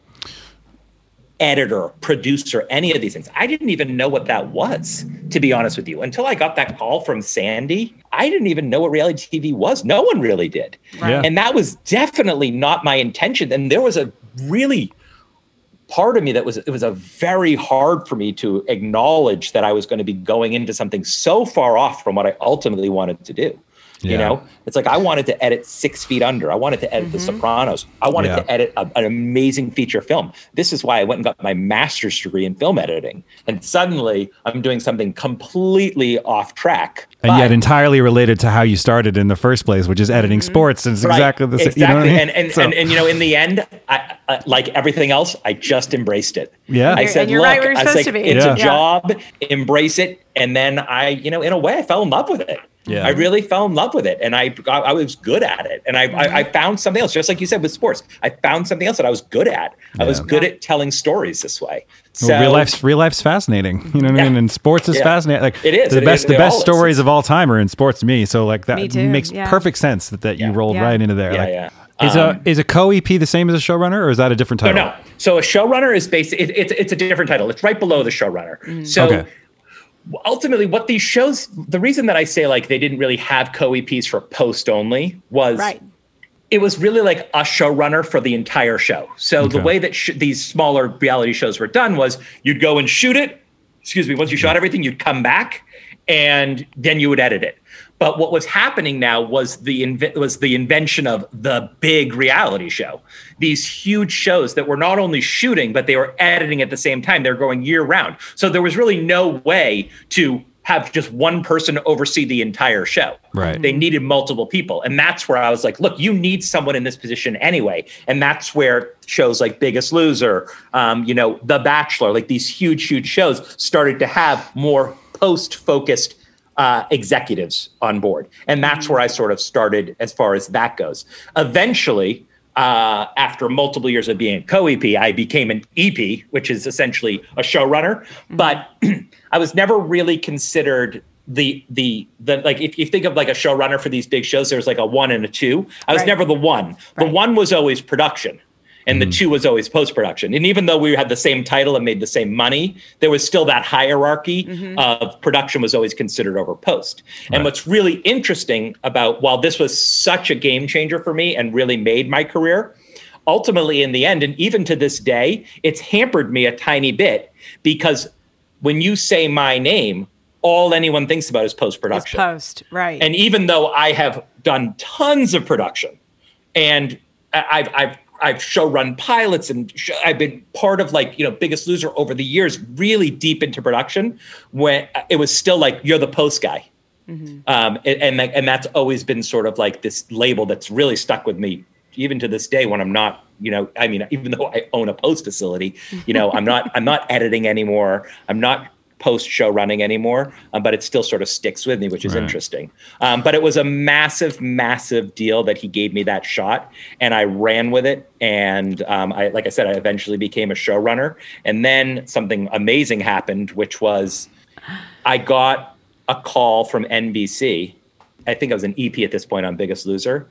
editor, producer, any of these things. I didn't even know what that was, to be honest with you. Until I got that call from Sandy, I didn't even know what reality TV was. No one really did. Yeah. And that was definitely not my intention. And there was a really part of me that was it was a very hard for me to acknowledge that I was going to be going into something so far off from what I ultimately wanted to do. You know, it's like I wanted to edit Six Feet Under. I wanted to edit The Sopranos. I wanted Yeah. to edit a- an amazing feature film. This is why I went and got my master's degree in film editing. And suddenly, I'm doing something completely off track. and yet entirely related to how you started in the first place, which is editing sports. And it's Right. exactly the same. Exactly. You know I mean? and, and, So- and and you know, in the end, I, I, like everything else, I just embraced it. Yeah. I said, and you're look, right I was like, it's Yeah. a job, embrace it. And then I, you know, in a way, I fell in love with it. Yeah. I really fell in love with it, and I I, I was good at it, and I, I I mm-hmm. found something else, just like you said with sports. I found something else that I was good at. I was good at telling stories this way. So Well, real life's real life's fascinating. You know what I mean? And sports is Yeah. fascinating. Like It is. the It- best it- the it best all is. stories of all time are in sports to me. So like that makes yeah. perfect sense that, that you rolled Yeah. right into there. Yeah, like, yeah. Is a um, is a co EP the same as a showrunner, or is that a different title? no. So a showrunner is based. It, it's it's a different title. It's right below the showrunner. Mm. So Okay. Ultimately, what these shows, the reason that I say like they didn't really have co EPs for post only was Right. it was really like a showrunner for the entire show. So the way that sh- these smaller reality shows were done was you'd go and shoot it. Excuse me. Once you shot everything, you'd come back and then you would edit it. But what was happening now was the was the invention of the big reality show. These huge shows that were not only shooting but they were editing at the same time. They're going year round. So there was really no way to have just one person oversee the entire show. Right. They needed multiple people. And that's where I was like, look, you need someone in this position anyway. And that's where shows like Biggest Loser, um, you know, The Bachelor, like these huge, huge shows started to have more post focused uh, executives on board. And that's where I sort of started as far as that goes. Eventually, uh, after multiple years of being a co-EP, I became an EP, which is essentially a showrunner. But I was never really considered the the the like if you think of like a showrunner for these big shows, there's like a one and a two. I was Right. never the one. The one was always production. And the hmm. two was always post production. And even though we had the same title and made the same money, there was still that hierarchy mm-hmm. of production was always considered over post. And what's really interesting about while this was such a game changer for me and really made my career, ultimately in the end, and even to this day, it's hampered me a tiny bit because when you say my name, all anyone thinks about is post production. post, right? And even though I have done tons of production, and I've I've I've show run pilots and sh- I've been part of like you know Biggest Loser over the years, really deep into production. When it was still like you're the post guy, um, and and, that- and that's always been sort of like this label that's really stuck with me even to this day when I'm not you know I mean even though I own a post facility, you know I'm not I'm not editing anymore. I'm not post show running anymore, um, but it still sort of sticks with me, which is Right. interesting. Um, but it was a massive, massive deal that he gave me that shot, and I ran with it. And um, I, like I said, I eventually became a showrunner. And then something amazing happened, which was I got a call from NBC. I think I was an EP at this point on Biggest Loser,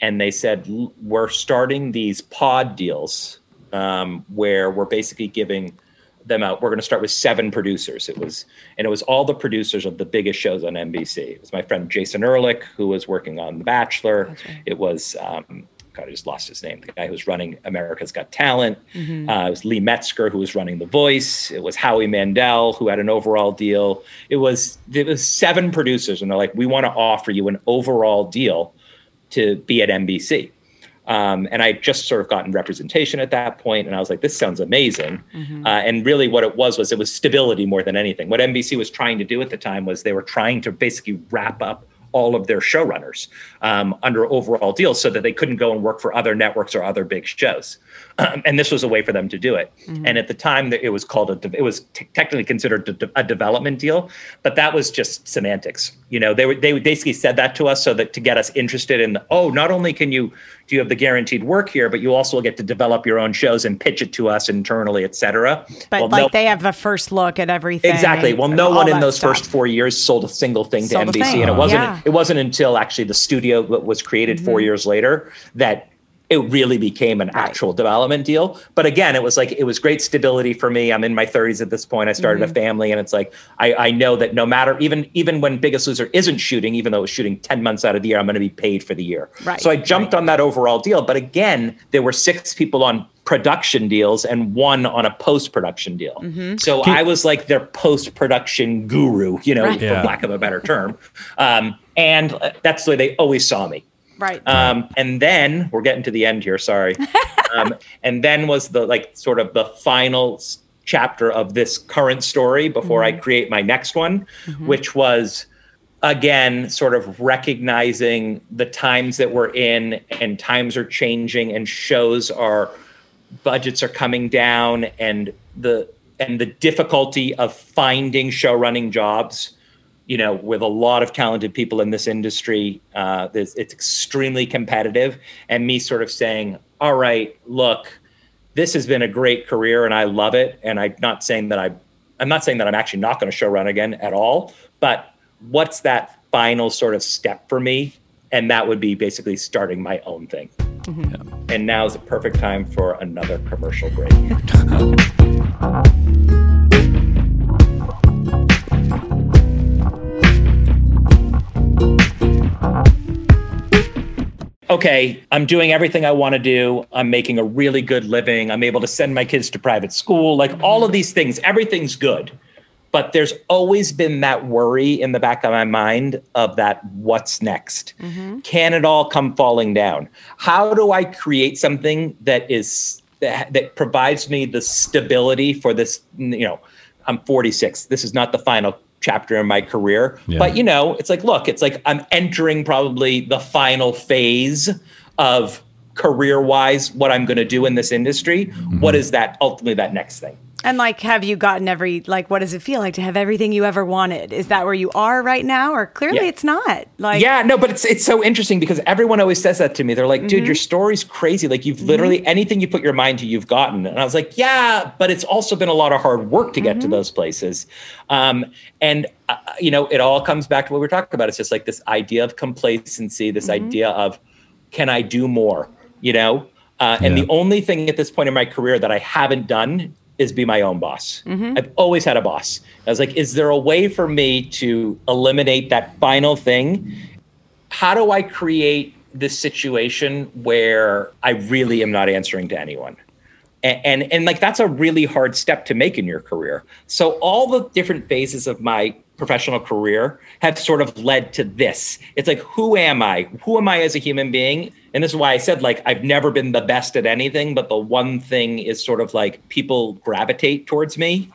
and they said we're starting these pod deals um, where we're basically giving them out. We're going to start with seven producers. It was, and it was all the producers of the biggest shows on NBC. It was my friend Jason Ehrlich who was working on The Bachelor. It was. Um, God, I just lost his name. The guy who was running America's Got Talent. Mm-hmm. Uh, it was Lee Metzger who was running The Voice. It was Howie Mandel who had an overall deal. It was it was seven producers, and they're like, we want to offer you an overall deal to be at NBC. Um, and I just sort of gotten representation at that point, and I was like, "This sounds amazing." Uh, and really, what it was was it was stability more than anything. What NBC was trying to do at the time was they were trying to basically wrap up all of their showrunners um, under overall deals so that they couldn't go and work for other networks or other big shows. Um, and this was a way for them to do it. Mm-hmm. And at the time, it was called a, it was t- technically considered a, a, development deal, but that was just semantics. You know, they were, they basically said that to us so that to get us interested in, the, oh, not only can you do you have the guaranteed work here, but you also get to develop your own shows and pitch it to us internally, et cetera. But well, like no, they have a first look at everything. Exactly. Well, no one in those stuff. first four years sold a single thing sold to NBC, thing. and it wasn't yeah. it wasn't until actually the studio was created mm-hmm. four years later that it really became an actual development deal. But again, it was like it was great stability for me. I'm in my 30s at this point. I started mm-hmm. a family, and it's like I, I know that no matter even even when Biggest Loser isn't shooting, even though it's shooting 10 months out of the year, I'm going to be paid for the year. Right. So I jumped right. on that overall deal. But again, there were six people on production deals and one on a post production deal. Mm-hmm. So I was like their post production guru, you know, right. yeah. for lack of a better term. Um, and uh, that's the way they always saw me. Right. Um, and then we're getting to the end here. Sorry. um, and then was the like sort of the final chapter of this current story before mm-hmm. I create my next one, mm-hmm. which was again sort of recognizing the times that we're in and times are changing and shows are budgets are coming down and the and the difficulty of finding show running jobs you know, with a lot of talented people in this industry, uh, it's extremely competitive. And me sort of saying, all right, look, this has been a great career and I love it. And I'm not saying that I, I'm not saying that I'm actually not going to show run again at all. But what's that final sort of step for me? And that would be basically starting my own thing. Mm-hmm. Yeah. And now is the perfect time for another commercial break. okay, I'm doing everything I want to do. I'm making a really good living. I'm able to send my kids to private school, like all of these things, everything's good. But there's always been that worry in the back of my mind of that what's next? Mm-hmm. Can it all come falling down? How do I create something that is that, that provides me the stability for this, you know, I'm 46. This is not the final chapter in my career. Yeah. But you know, it's like, look, it's like I'm entering probably the final phase of career wise what I'm going to do in this industry. Mm-hmm. What is that ultimately that next thing? And like, have you gotten every like? What does it feel like to have everything you ever wanted? Is that where you are right now, or clearly yeah. it's not? Like, yeah, no, but it's it's so interesting because everyone always says that to me. They're like, "Dude, mm-hmm. your story's crazy. Like, you've mm-hmm. literally anything you put your mind to, you've gotten." And I was like, "Yeah, but it's also been a lot of hard work to get mm-hmm. to those places." Um, and uh, you know, it all comes back to what we are talking about. It's just like this idea of complacency, this mm-hmm. idea of, "Can I do more?" You know. Uh, and yeah. the only thing at this point in my career that I haven't done is be my own boss. Mm-hmm. I've always had a boss. I was like, is there a way for me to eliminate that final thing? How do I create this situation where I really am not answering to anyone? And, and, and like that's a really hard step to make in your career. So all the different phases of my professional career have sort of led to this. It's like, who am I? Who am I as a human being? And this is why I said, like, I've never been the best at anything, but the one thing is sort of like people gravitate towards me.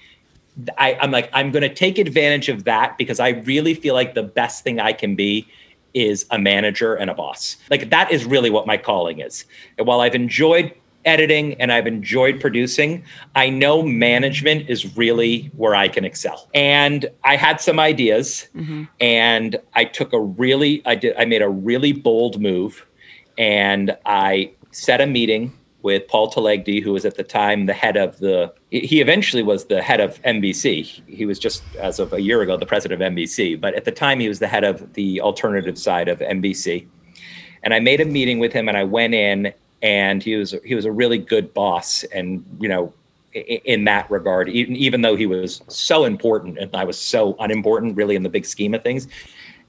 I, I'm like, I'm going to take advantage of that because I really feel like the best thing I can be is a manager and a boss. Like, that is really what my calling is. And while I've enjoyed editing and I've enjoyed producing, I know management is really where I can excel. And I had some ideas mm-hmm. and I took a really I did I made a really bold move and I set a meeting with Paul Telegdy, who was at the time the head of the he eventually was the head of NBC. He was just as of a year ago the president of NBC, but at the time he was the head of the alternative side of NBC. And I made a meeting with him and I went in and he was he was a really good boss and you know in that regard even, even though he was so important and i was so unimportant really in the big scheme of things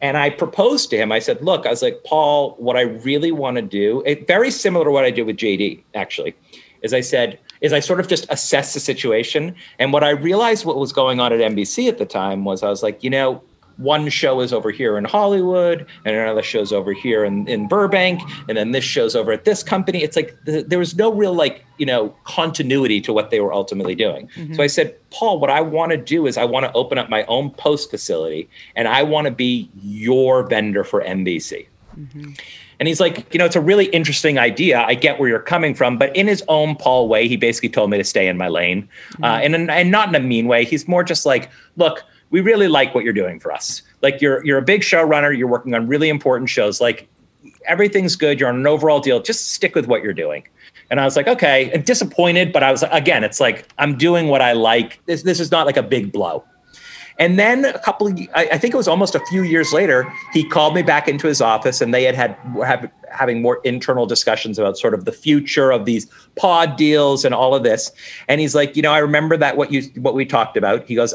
and i proposed to him i said look i was like paul what i really want to do it, very similar to what i did with jd actually is i said is i sort of just assess the situation. And what i realized what was going on at nbc at the time was i was like you know one show is over here in Hollywood and another show's over here in, in Burbank. And then this show's over at this company. It's like the, there was no real like, you know, continuity to what they were ultimately doing. Mm-hmm. So I said, Paul, what I want to do is I want to open up my own post facility and I want to be your vendor for NBC. Mm-hmm. And he's like, you know, it's a really interesting idea. I get where you're coming from, but in his own Paul way, he basically told me to stay in my lane, uh, mm-hmm. and and not in a mean way. He's more just like, look, we really like what you're doing for us. Like you're you're a big showrunner. You're working on really important shows. Like everything's good. You're on an overall deal. Just stick with what you're doing. And I was like, okay, and disappointed, but I was again, it's like I'm doing what I like. This this is not like a big blow. And then a couple of, I, I think it was almost a few years later, he called me back into his office and they had had have, having more internal discussions about sort of the future of these pod deals and all of this. And he's like, you know, I remember that what you what we talked about. He goes,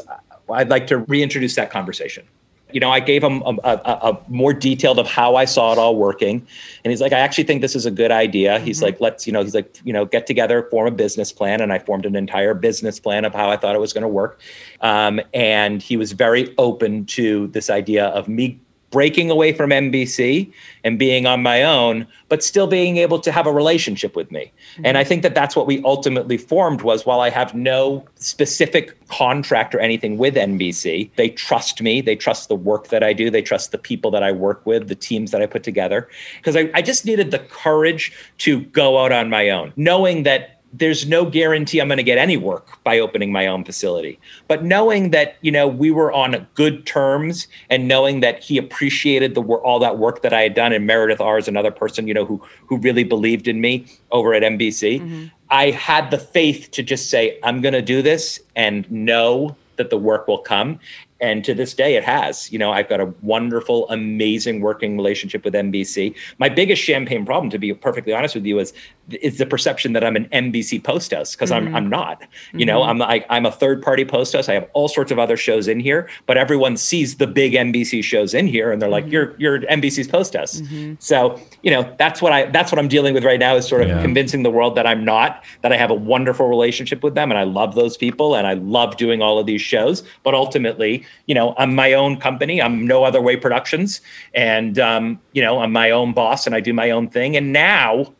I'd like to reintroduce that conversation. You know, I gave him a, a, a more detailed of how I saw it all working, and he's like, "I actually think this is a good idea." He's like, "Let's, you know," he's like, "You know, get together, form a business plan," and I formed an entire business plan of how I thought it was going to work. Um, and he was very open to this idea of me breaking away from NBC and being on my own, but still being able to have a relationship with me. Mm-hmm. And I think that that's what we ultimately formed was while I have no specific contract or anything with NBC, they trust me. They trust the work that I do. They trust the people that I work with, the teams that I put together. Because I, I just needed the courage to go out on my own, knowing that there's no guarantee I'm going to get any work by opening my own facility. But knowing that, you know, we were on good terms and knowing that he appreciated the work, all that work that I had done and Meredith Ahr is another person, you know, who who really believed in me over at NBC. Mm-hmm. I had the faith to just say, I'm going to do this and know that the work will come. And to this day, it has. You know, I've got a wonderful, amazing working relationship with NBC. My biggest champagne problem, to be perfectly honest with you, is is the perception that I'm an NBC post host because I'm mm-hmm. I'm not. You mm-hmm. know, I'm I, I'm a third party post host. I have all sorts of other shows in here, but everyone sees the big NBC shows in here, and they're like, mm-hmm. "You're you're NBC's post host." So you know, that's what I that's what I'm dealing with right now is sort of Yeah. convincing the world that I'm not. That I have a wonderful relationship with them, and I love those people, and I love doing all of these shows. But ultimately, you know, I'm my own company. I'm No Other Way Productions, and um, you know, I'm my own boss, and I do my own thing. And now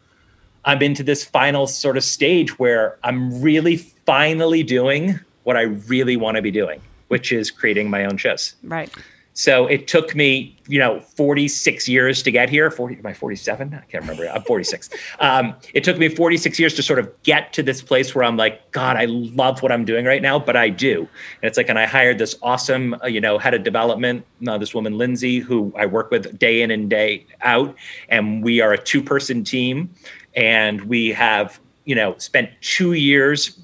I'm into this final sort of stage where I'm really finally doing what I really want to be doing, which is creating my own shows. Right. So it took me, you know, 46 years to get here. 40, am I 47? I can't remember. I'm 46. um, it took me 46 years to sort of get to this place where I'm like, God, I love what I'm doing right now, but I do. And it's like, and I hired this awesome, uh, you know, head of development, uh, this woman, Lindsay, who I work with day in and day out. And we are a two person team. And we have, you know, spent two years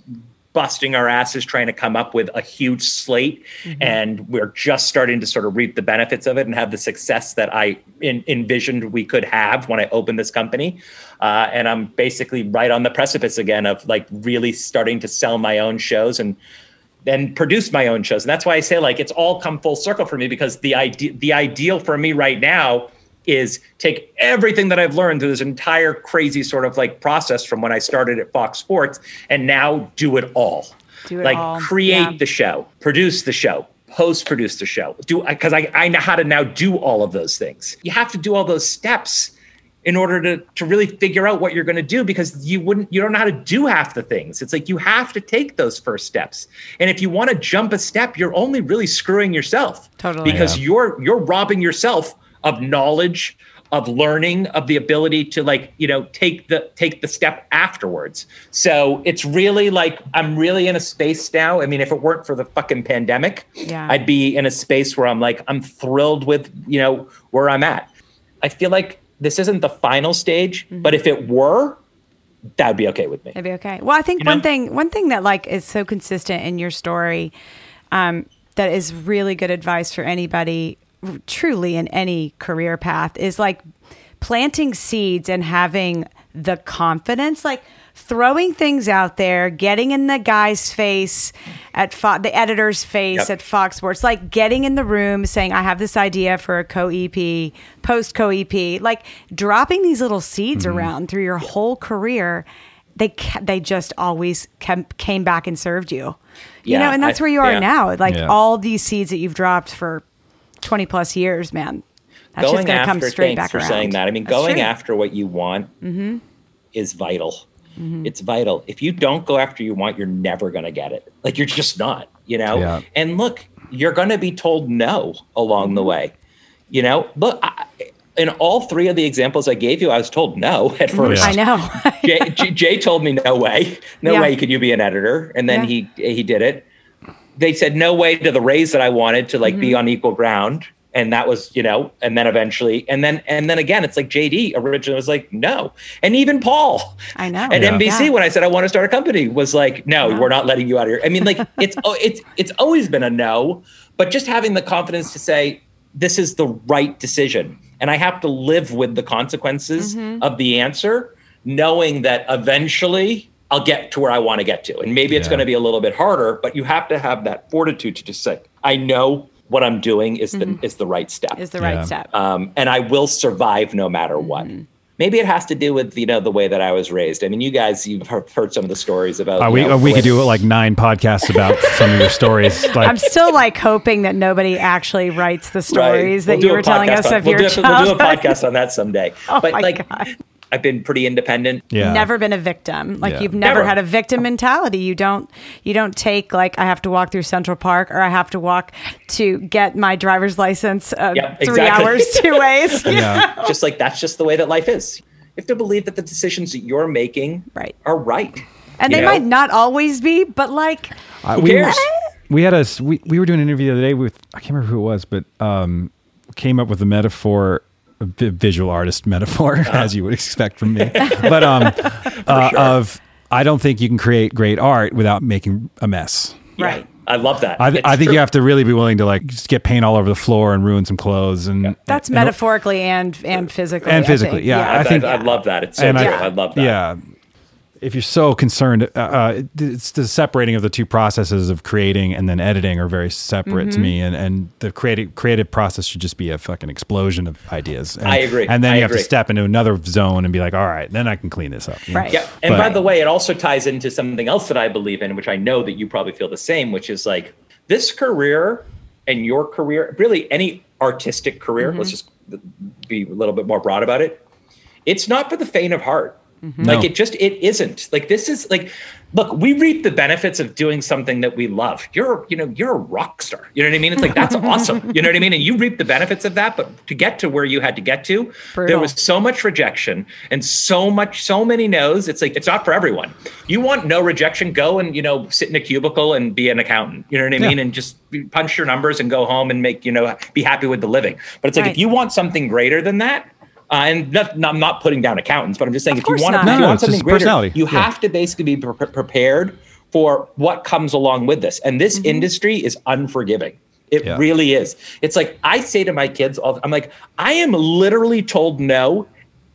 busting our asses trying to come up with a huge slate. And we're just starting to sort of reap the benefits of it and have the success that i in, envisioned we could have when i opened this company. Uh, and i'm basically right on the precipice again of like really starting to sell my own shows and and produce my own shows. And that's why i say like it's all come full circle for me because the idea the ideal for me right now is take everything that I've learned through this entire crazy sort of like process from when I started at Fox Sports and now do it all. Do it like all, create yeah. the show, produce the show, post produce the show. Do because I, I know how to now do all of those things. You have to do all those steps in order to to really figure out what you're going to do because you wouldn't you don't know how to do half the things. It's like you have to take those first steps. And if you want to jump a step, you're only really screwing yourself. Totally. Because Yeah. you're you're robbing yourself of knowledge of learning of the ability to like you know take the take the step afterwards so it's really like i'm really in a space now i mean if it weren't for the fucking pandemic Yeah. i'd be in a space where i'm like i'm thrilled with you know where i'm at i feel like this isn't the final stage Mm-hmm. but if it were that would be okay with me That'd be okay. Well, I think You one know? thing one thing that like is so consistent in your story, um, that is really good advice for anybody truly in any career path is like planting seeds and having the confidence, like throwing things out there, getting in the guy's face at Fo- the editor's face Yep. at Fox Sports, like getting in the room saying, I have this idea for a co EP, post co EP, like dropping these little seeds mm-hmm. around through your whole career. They ca- they just always came, came back and served you, you Yeah, know, and that's I- where you are yeah. now. Like Yeah. all these seeds that you've dropped for 20 plus years, man. That's going just going to come after straight thanks back for around. saying that. I mean, That's going true. after what you want Mm-hmm. is vital. It's vital. If you don't go after you want, you're never going to get it. Like you're just not, you know. Yeah. And look, you're going to be told no along the Mm-hmm. way. You know, look, I, in all three of the examples I gave you, I was told no at first. Yeah. I know. Jay, Jay- Jay told me no way, no Yeah. way could you be an editor, and then Yeah. he he did it. They said no way to the raise that I wanted to like Mm-hmm. be on equal ground, and that was you know, and then eventually, and then and then again, it's like JD originally was like no, and even Paul I know. at Yeah. NBC Yeah. when I said I want to start a company was like no, Yeah. we're not letting you out of here. I mean, like it's oh, it's it's always been a no, but just having the confidence to say this is the right decision, and I have to live with the consequences Mm-hmm. of the answer, knowing that eventually I'll get to where I want to get to. And maybe it's Yeah. going to be a little bit harder, but you have to have that fortitude to just say, I know what I'm doing is the is the right step. Mm-hmm. Is the Yeah. right step. um, and I will survive no matter what. Mm-hmm. Maybe it has to do with you know the way that I was raised. I mean, you guys, you've heard, heard some of the stories about. Uh, we know, uh, we could do like nine podcasts about some of your stories. Like, I'm still like hoping that nobody actually writes the stories Right. that We'll you were telling us on- of we'll your do, a- We'll do a podcast on that someday. Oh but my like, God. I've been pretty independent. yeah, never been a victim like Yeah. you've never, Never. had a victim mentality you don't you don't take like i have to walk through central park or i have to walk to get my driver's license uh, Yep, three exactly. hours two ways Yeah. just like that's just the way that life is. You have to believe that the decisions that you're making Right. are right. and they know? might not always be but like Uh, Who we, cares? we had a s- we, we were doing an interview the other day with I can't remember who it was, but um, came up with a metaphor, a visual artist metaphor, Uh-huh. as you would expect from me. but um, uh, of I don't think you can create great art without making a mess. Yeah. Right. I love that. I, I think true. you have to really be willing to like just get paint all over the floor and ruin some clothes and that's and- metaphorically and and physically And I physically, think. yeah. I, I think- I, love that. It's so and true. I, I, love that. Yeah. If you're so concerned, uh, uh, it's the separating of the two processes of creating and then editing are very separate Mm-hmm. to me, and and the creative creative process should just be a fucking explosion of ideas. And, I agree. And then I you have to step into another zone and be like, all right, then I can clean this up. you know? Right. Yeah. And But- by the way, it also ties into something else that I believe in, which I know that you probably feel the same, which is like this career and your career, really any artistic career, Mm-hmm. let's just be a little bit more broad about it. It's not for the faint of heart. Mm-hmm. No. Like it just it isn't. Like this is like look, we reap the benefits of doing something that we love. You're, you know, you're a rock star. You know what I mean? It's like that's awesome. You know what I mean? And you reap the benefits of that, but to get to where you had to get to, there was so much rejection and so much so many no's. It's like it's not for everyone. You want no rejection, go and, you know, sit in a cubicle and be an accountant. You know what I mean? And just punch your numbers and go home and make, you know, be happy with the living. But it's like Right. if you want something greater than that, uh, and not, not, I'm not putting down accountants, but I'm just saying Of if you want, not. if No, you no, want it's something greater, you Yeah. have to basically be pre- prepared for what comes along with this. And this industry is unforgiving. It Yeah. really is. It's like I say to my kids, all, I'm like, I am literally told no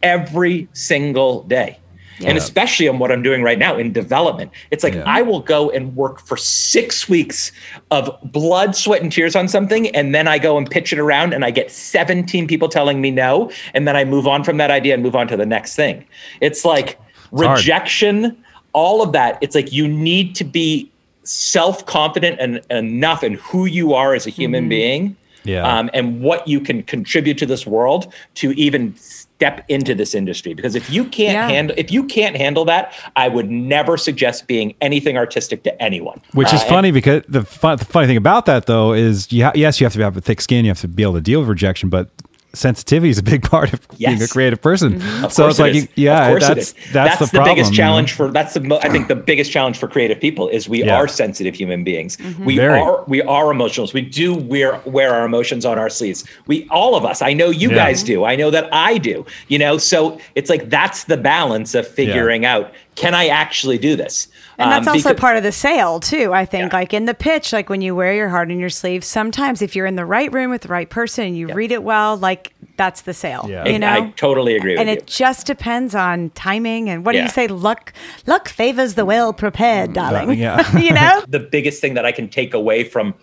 every single day. And especially on what I'm doing right now in development. It's like Yeah. I will go and work for six weeks of blood, sweat, and tears on something. And then I go and pitch it around and I get 17 people telling me no. And then I move on from that idea and move on to the next thing. It's like hard. rejection, all of that. It's like you need to be self confident and enough in who you are as a human mm-hmm. being Yeah. um, and what you can contribute to this world to even step into this industry. Because if you can't Yeah. handle if you can't handle that, I would never suggest being anything artistic to anyone. Which is Uh, and- funny because the, fun, the funny thing about that though is you ha- yes you have to have a thick skin you have to be able to deal with rejection but sensitivity is a big part of being a creative person mm-hmm. Of so it's like is. you, yeah Of course it that's, that's the problem biggest you know? challenge for that's the mo- I think the biggest challenge for creative people is we Yeah. are sensitive human beings. Mm-hmm. We Very. are we are emotionals. We do wear wear our emotions on our sleeves. We all of us. I know you Yeah. guys do. I know that I do. You know, so it's like that's the balance of figuring out can I actually do this? And that's Um, also because- part of the sale too. I think, Yeah. like in the pitch, like when you wear your heart on your sleeve. Sometimes, if you're in the right room with the right person and you read it well, like that's the sale. Yeah. You I- know, I totally agree with and you. it just depends on timing and what do you say? Luck, luck favors the well prepared, darling. yeah. you know. the biggest thing that I can take away from,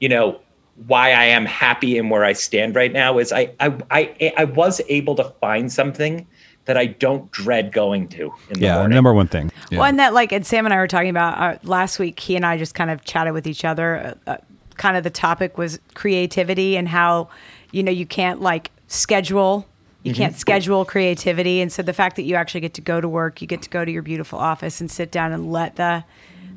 you know, why I am happy and where I stand right now is I I I, I was able to find something that I don't dread going to in the yeah morning. number one thing yeah. Well, and that like, and Sam and I were talking about uh, last week. He and I just kind of chatted with each other. Uh, uh, kind of the topic was creativity and how you know you can't like schedule you Mm-hmm. can't schedule creativity and so the fact that you actually get to go to work you get to go to your beautiful office and sit down and let the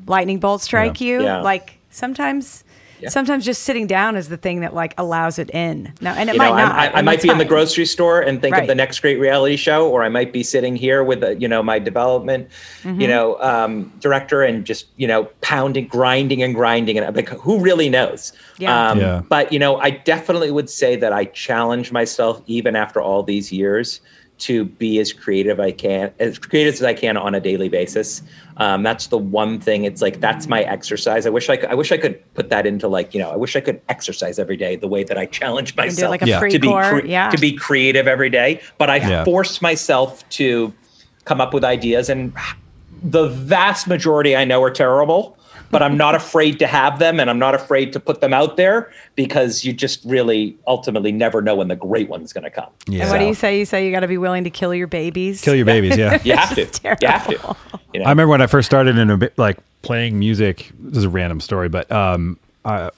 lightning bolt strike you Yeah. like sometimes sometimes just sitting down is the thing that like allows it in no and it you might know, not I, I, I might that's be in the grocery store and think Right. of the next great reality show, or I might be sitting here with, the, you know, my development, Mm-hmm. you know, um, director and just, you know, pounding, grinding and grinding. And I'm like, who really knows? Yeah. Um, Yeah. But, you know, I definitely would say that I challenge myself, even after all these years, to be as creative I can, as creative as I can on a daily basis. Um, that's the one thing. It's like that's my exercise. I wish I could. I wish I could put that into like you know. I wish I could exercise every day the way that I challenge myself like a Yeah. to be cre- yeah. to be creative every day. But I Yeah. force myself to come up with ideas, and the vast majority I know are terrible. But I'm not afraid to have them, and I'm not afraid to put them out there because you just really ultimately never know when the great one's going to come. Yeah. and what do you say you say you got to be willing to kill your babies Kill your babies, yeah. You have to. It's You have to. You know? I remember when I first started in a bit like playing music. This is a random story, but um, uh,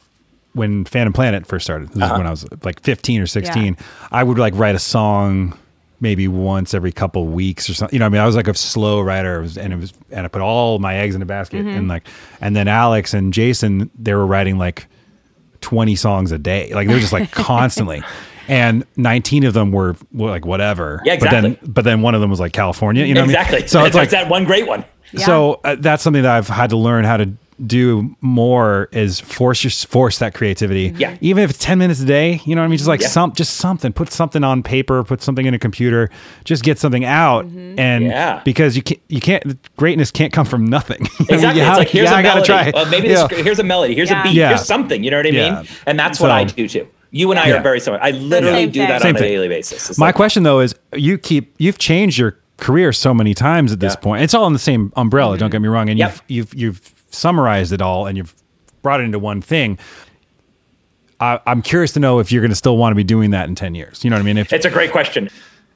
when Phantom Planet first started, this is when I was like 15 or 16, I would like write a song maybe once every couple weeks or something. You know, I mean, I was like a slow writer, It was- and it was, and I put all my eggs in a basket, and like, and then Alex and Jason, they were writing like 20 songs a day, like they were just like constantly. And 19 of them were, were like whatever. Yeah, But then, exactly. but then one of them was like California. You know what I mean? exactly. So it's like that one great one. Yeah. so uh, that's something that I've had to learn how to do more is force your force that creativity. Yeah. Even if it's 10 minutes a day, you know what I mean? Just like Yeah. some, just something, put something on paper, put something in a computer, just get something out. Mm-hmm. And Yeah. because you can't, you can't, greatness can't come from nothing. Exactly. Yeah, it's like here's yeah, a I gotta melody. try. Well, maybe Yeah. this, here's a melody. Here's Yeah. a beat. Yeah. Here's something. You know what I mean? Yeah. And that's what I do too. You and I Yeah. are very similar. I literally Same do thing. that Same on a daily basis. It's My like- question though is you keep, you've changed your career so many times at this Yeah. point. It's all in the same umbrella. Don't get me wrong. And Yep. you've, you've, you've summarized it all and you've brought it into one thing. I, I'm curious to know if you're going to still want to be doing that in 10 years. You know what I mean? If It's a great question.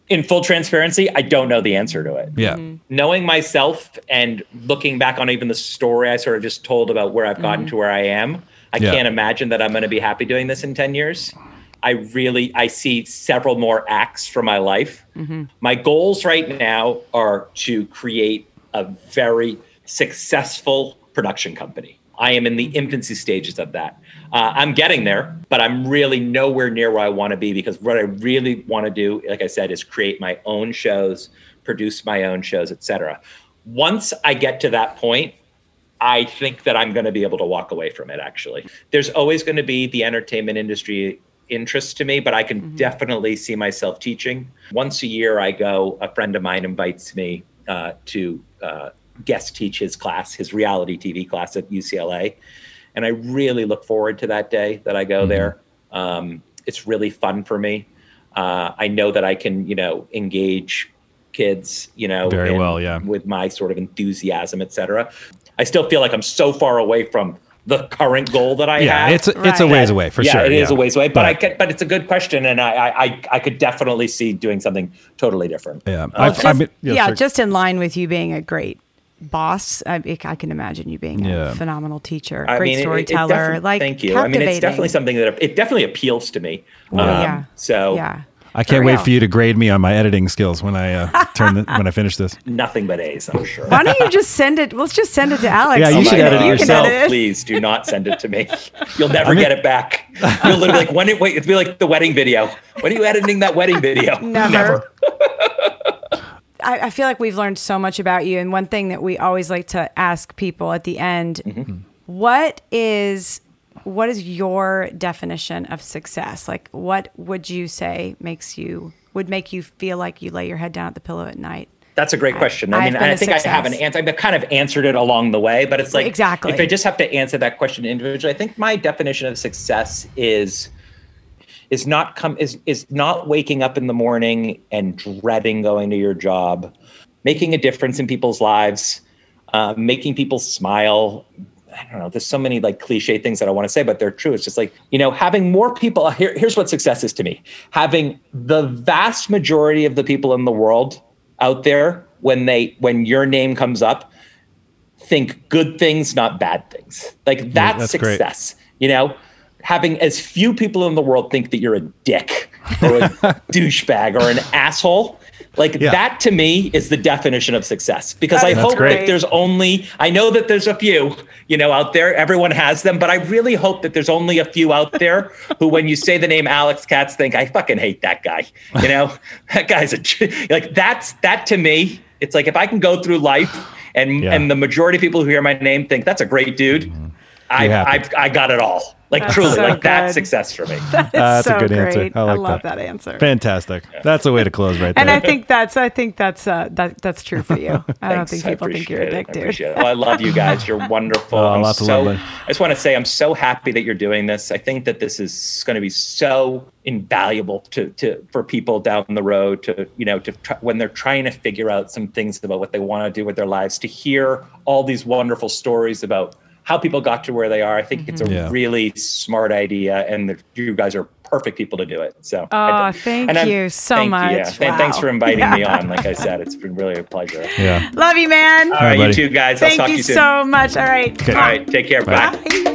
In full transparency, I don't know the answer to it. yeah, mm-hmm. Knowing myself and looking back on even the story I sort of just told about where I've gotten mm-hmm. to where I am, I Yeah. can't imagine that I'm going to be happy doing this in 10 years. I really I see several more acts for my life. Mm-hmm. My goals right now are to create a very successful production company. I am in the infancy stages of that. Uh, I'm getting there, but I'm really nowhere near where I want to be because what I really want to do, like I said, is create my own shows, produce my own shows, etc. Once I get to that point, I think that I'm going to be able to walk away from it. Actually, there's always going to be the entertainment industry interest to me, but I can definitely see myself teaching. Once a year, I go. A friend of mine invites me uh, to uh, guest teach his class, his reality TV class at UCLA, and I really look forward to that day that I go there. Um, it's really fun for me. Uh, I know that I can, you know, engage kids, you know, Very in- well, yeah. with my sort of enthusiasm, et cetera. I still feel like I'm so far away from the current goal that I yeah, have. it's a, it's a ways away for sure. yeah, sure. it is yeah. a ways away, but, I could, but it's a good question, and I, I, I, I could definitely see doing something totally different. Yeah, Uh, I've, just, I've been- yeah, just in line with you being a great boss. I, I can imagine you being Yeah. a phenomenal teacher, I great mean, it- it storyteller. like, thank you. I mean, it's definitely something that it definitely appeals to me. Well, Um, yeah. So Yeah. I can't For wait for you to grade me on my editing skills when I uh, turn the, when I finish this. nothing but A's, I'm sure. Why don't you just send it? Let's just send it to Alex. Yeah, you Oh should edit it God. You can yourself. edit it. Please do not send it to me. You'll never get it back. You'll literally like when it wait. It'll be like the wedding video. When are you editing that wedding video? Never. I, I feel like we've learned so much about you. And one thing that we always like to ask people at the end Mm-hmm. what is what is your definition of success? Like what would you say makes you would make you feel like you lay your head down at the pillow at night? That's a great question. I I've mean, been I a think I have an answer. I've kind of answered it along the way, but it's like Exactly. If I just have to answer that question individually, I think my definition of success is is not come is is not waking up in the morning and dreading going to your job, making a difference in people's lives, uh, making people smile. I don't know. There's so many like cliche things that I want to say, but they're true. It's just like you know, having more people. Here, here's what success is to me: having the vast majority of the people in the world out there when they when your name comes up think good things, not bad things. Like that's, that's great. success. You know, having as few people in the world think that you're a dick or a douchebag or an asshole. Like Yeah. that to me is the definition of success because I That's hope great. that there's only, I know that there's a few, you know, out there, everyone has them, but I really hope that there's only a few out there who, when you say the name Alex Katz, think, I fucking hate that guy. You know, that guy's a, j- like, that's, that to me, it's like if I can go through life and, Yeah. and the majority of people who hear my name think that's a great dude, mm-hmm. I, You're happy. I've, I got it all. Like That's truly, so like that's good. success for me. It's That's a so good great. answer. I like love that. that, answer. Fantastic. That's a way to close right there. And I think that's I think that's uh, that that's true for you. I don't think people think you're a dick, it. I dude. Oh, I love you guys. You're wonderful. Oh, I'm lots of so, lovely. I just want to say I'm so happy that you're doing this. I think that this is going to be so invaluable to, to for people down the road to you know to try, when they're trying to figure out some things about what they want to do with their lives to hear all these wonderful stories about how people got to where they are. I think it's a mm-hmm. Yeah. really smart idea, and the, you guys are perfect people to do it. So, Oh, I- thank and I'm- you so thank you, much. yeah. Th- Thanks for inviting Yeah. me on. Like I said, it's been really a pleasure. yeah. Love you, man. All right, buddy. you two guys. I'll Thank talk you you soon. so much. All right. All right, take care. Bye.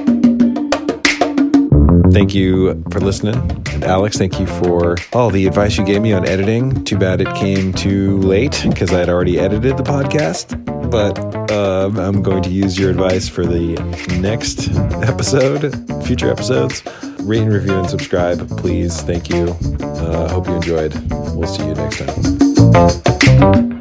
Thank you for listening. And Alex, thank you for all the advice you gave me on editing. Too bad it came too late because I had already edited the podcast. But um, I'm going to use your advice for the next episode, future episodes. Rate and review and subscribe, please. Thank you. Uh, hope you enjoyed. We'll see you next time.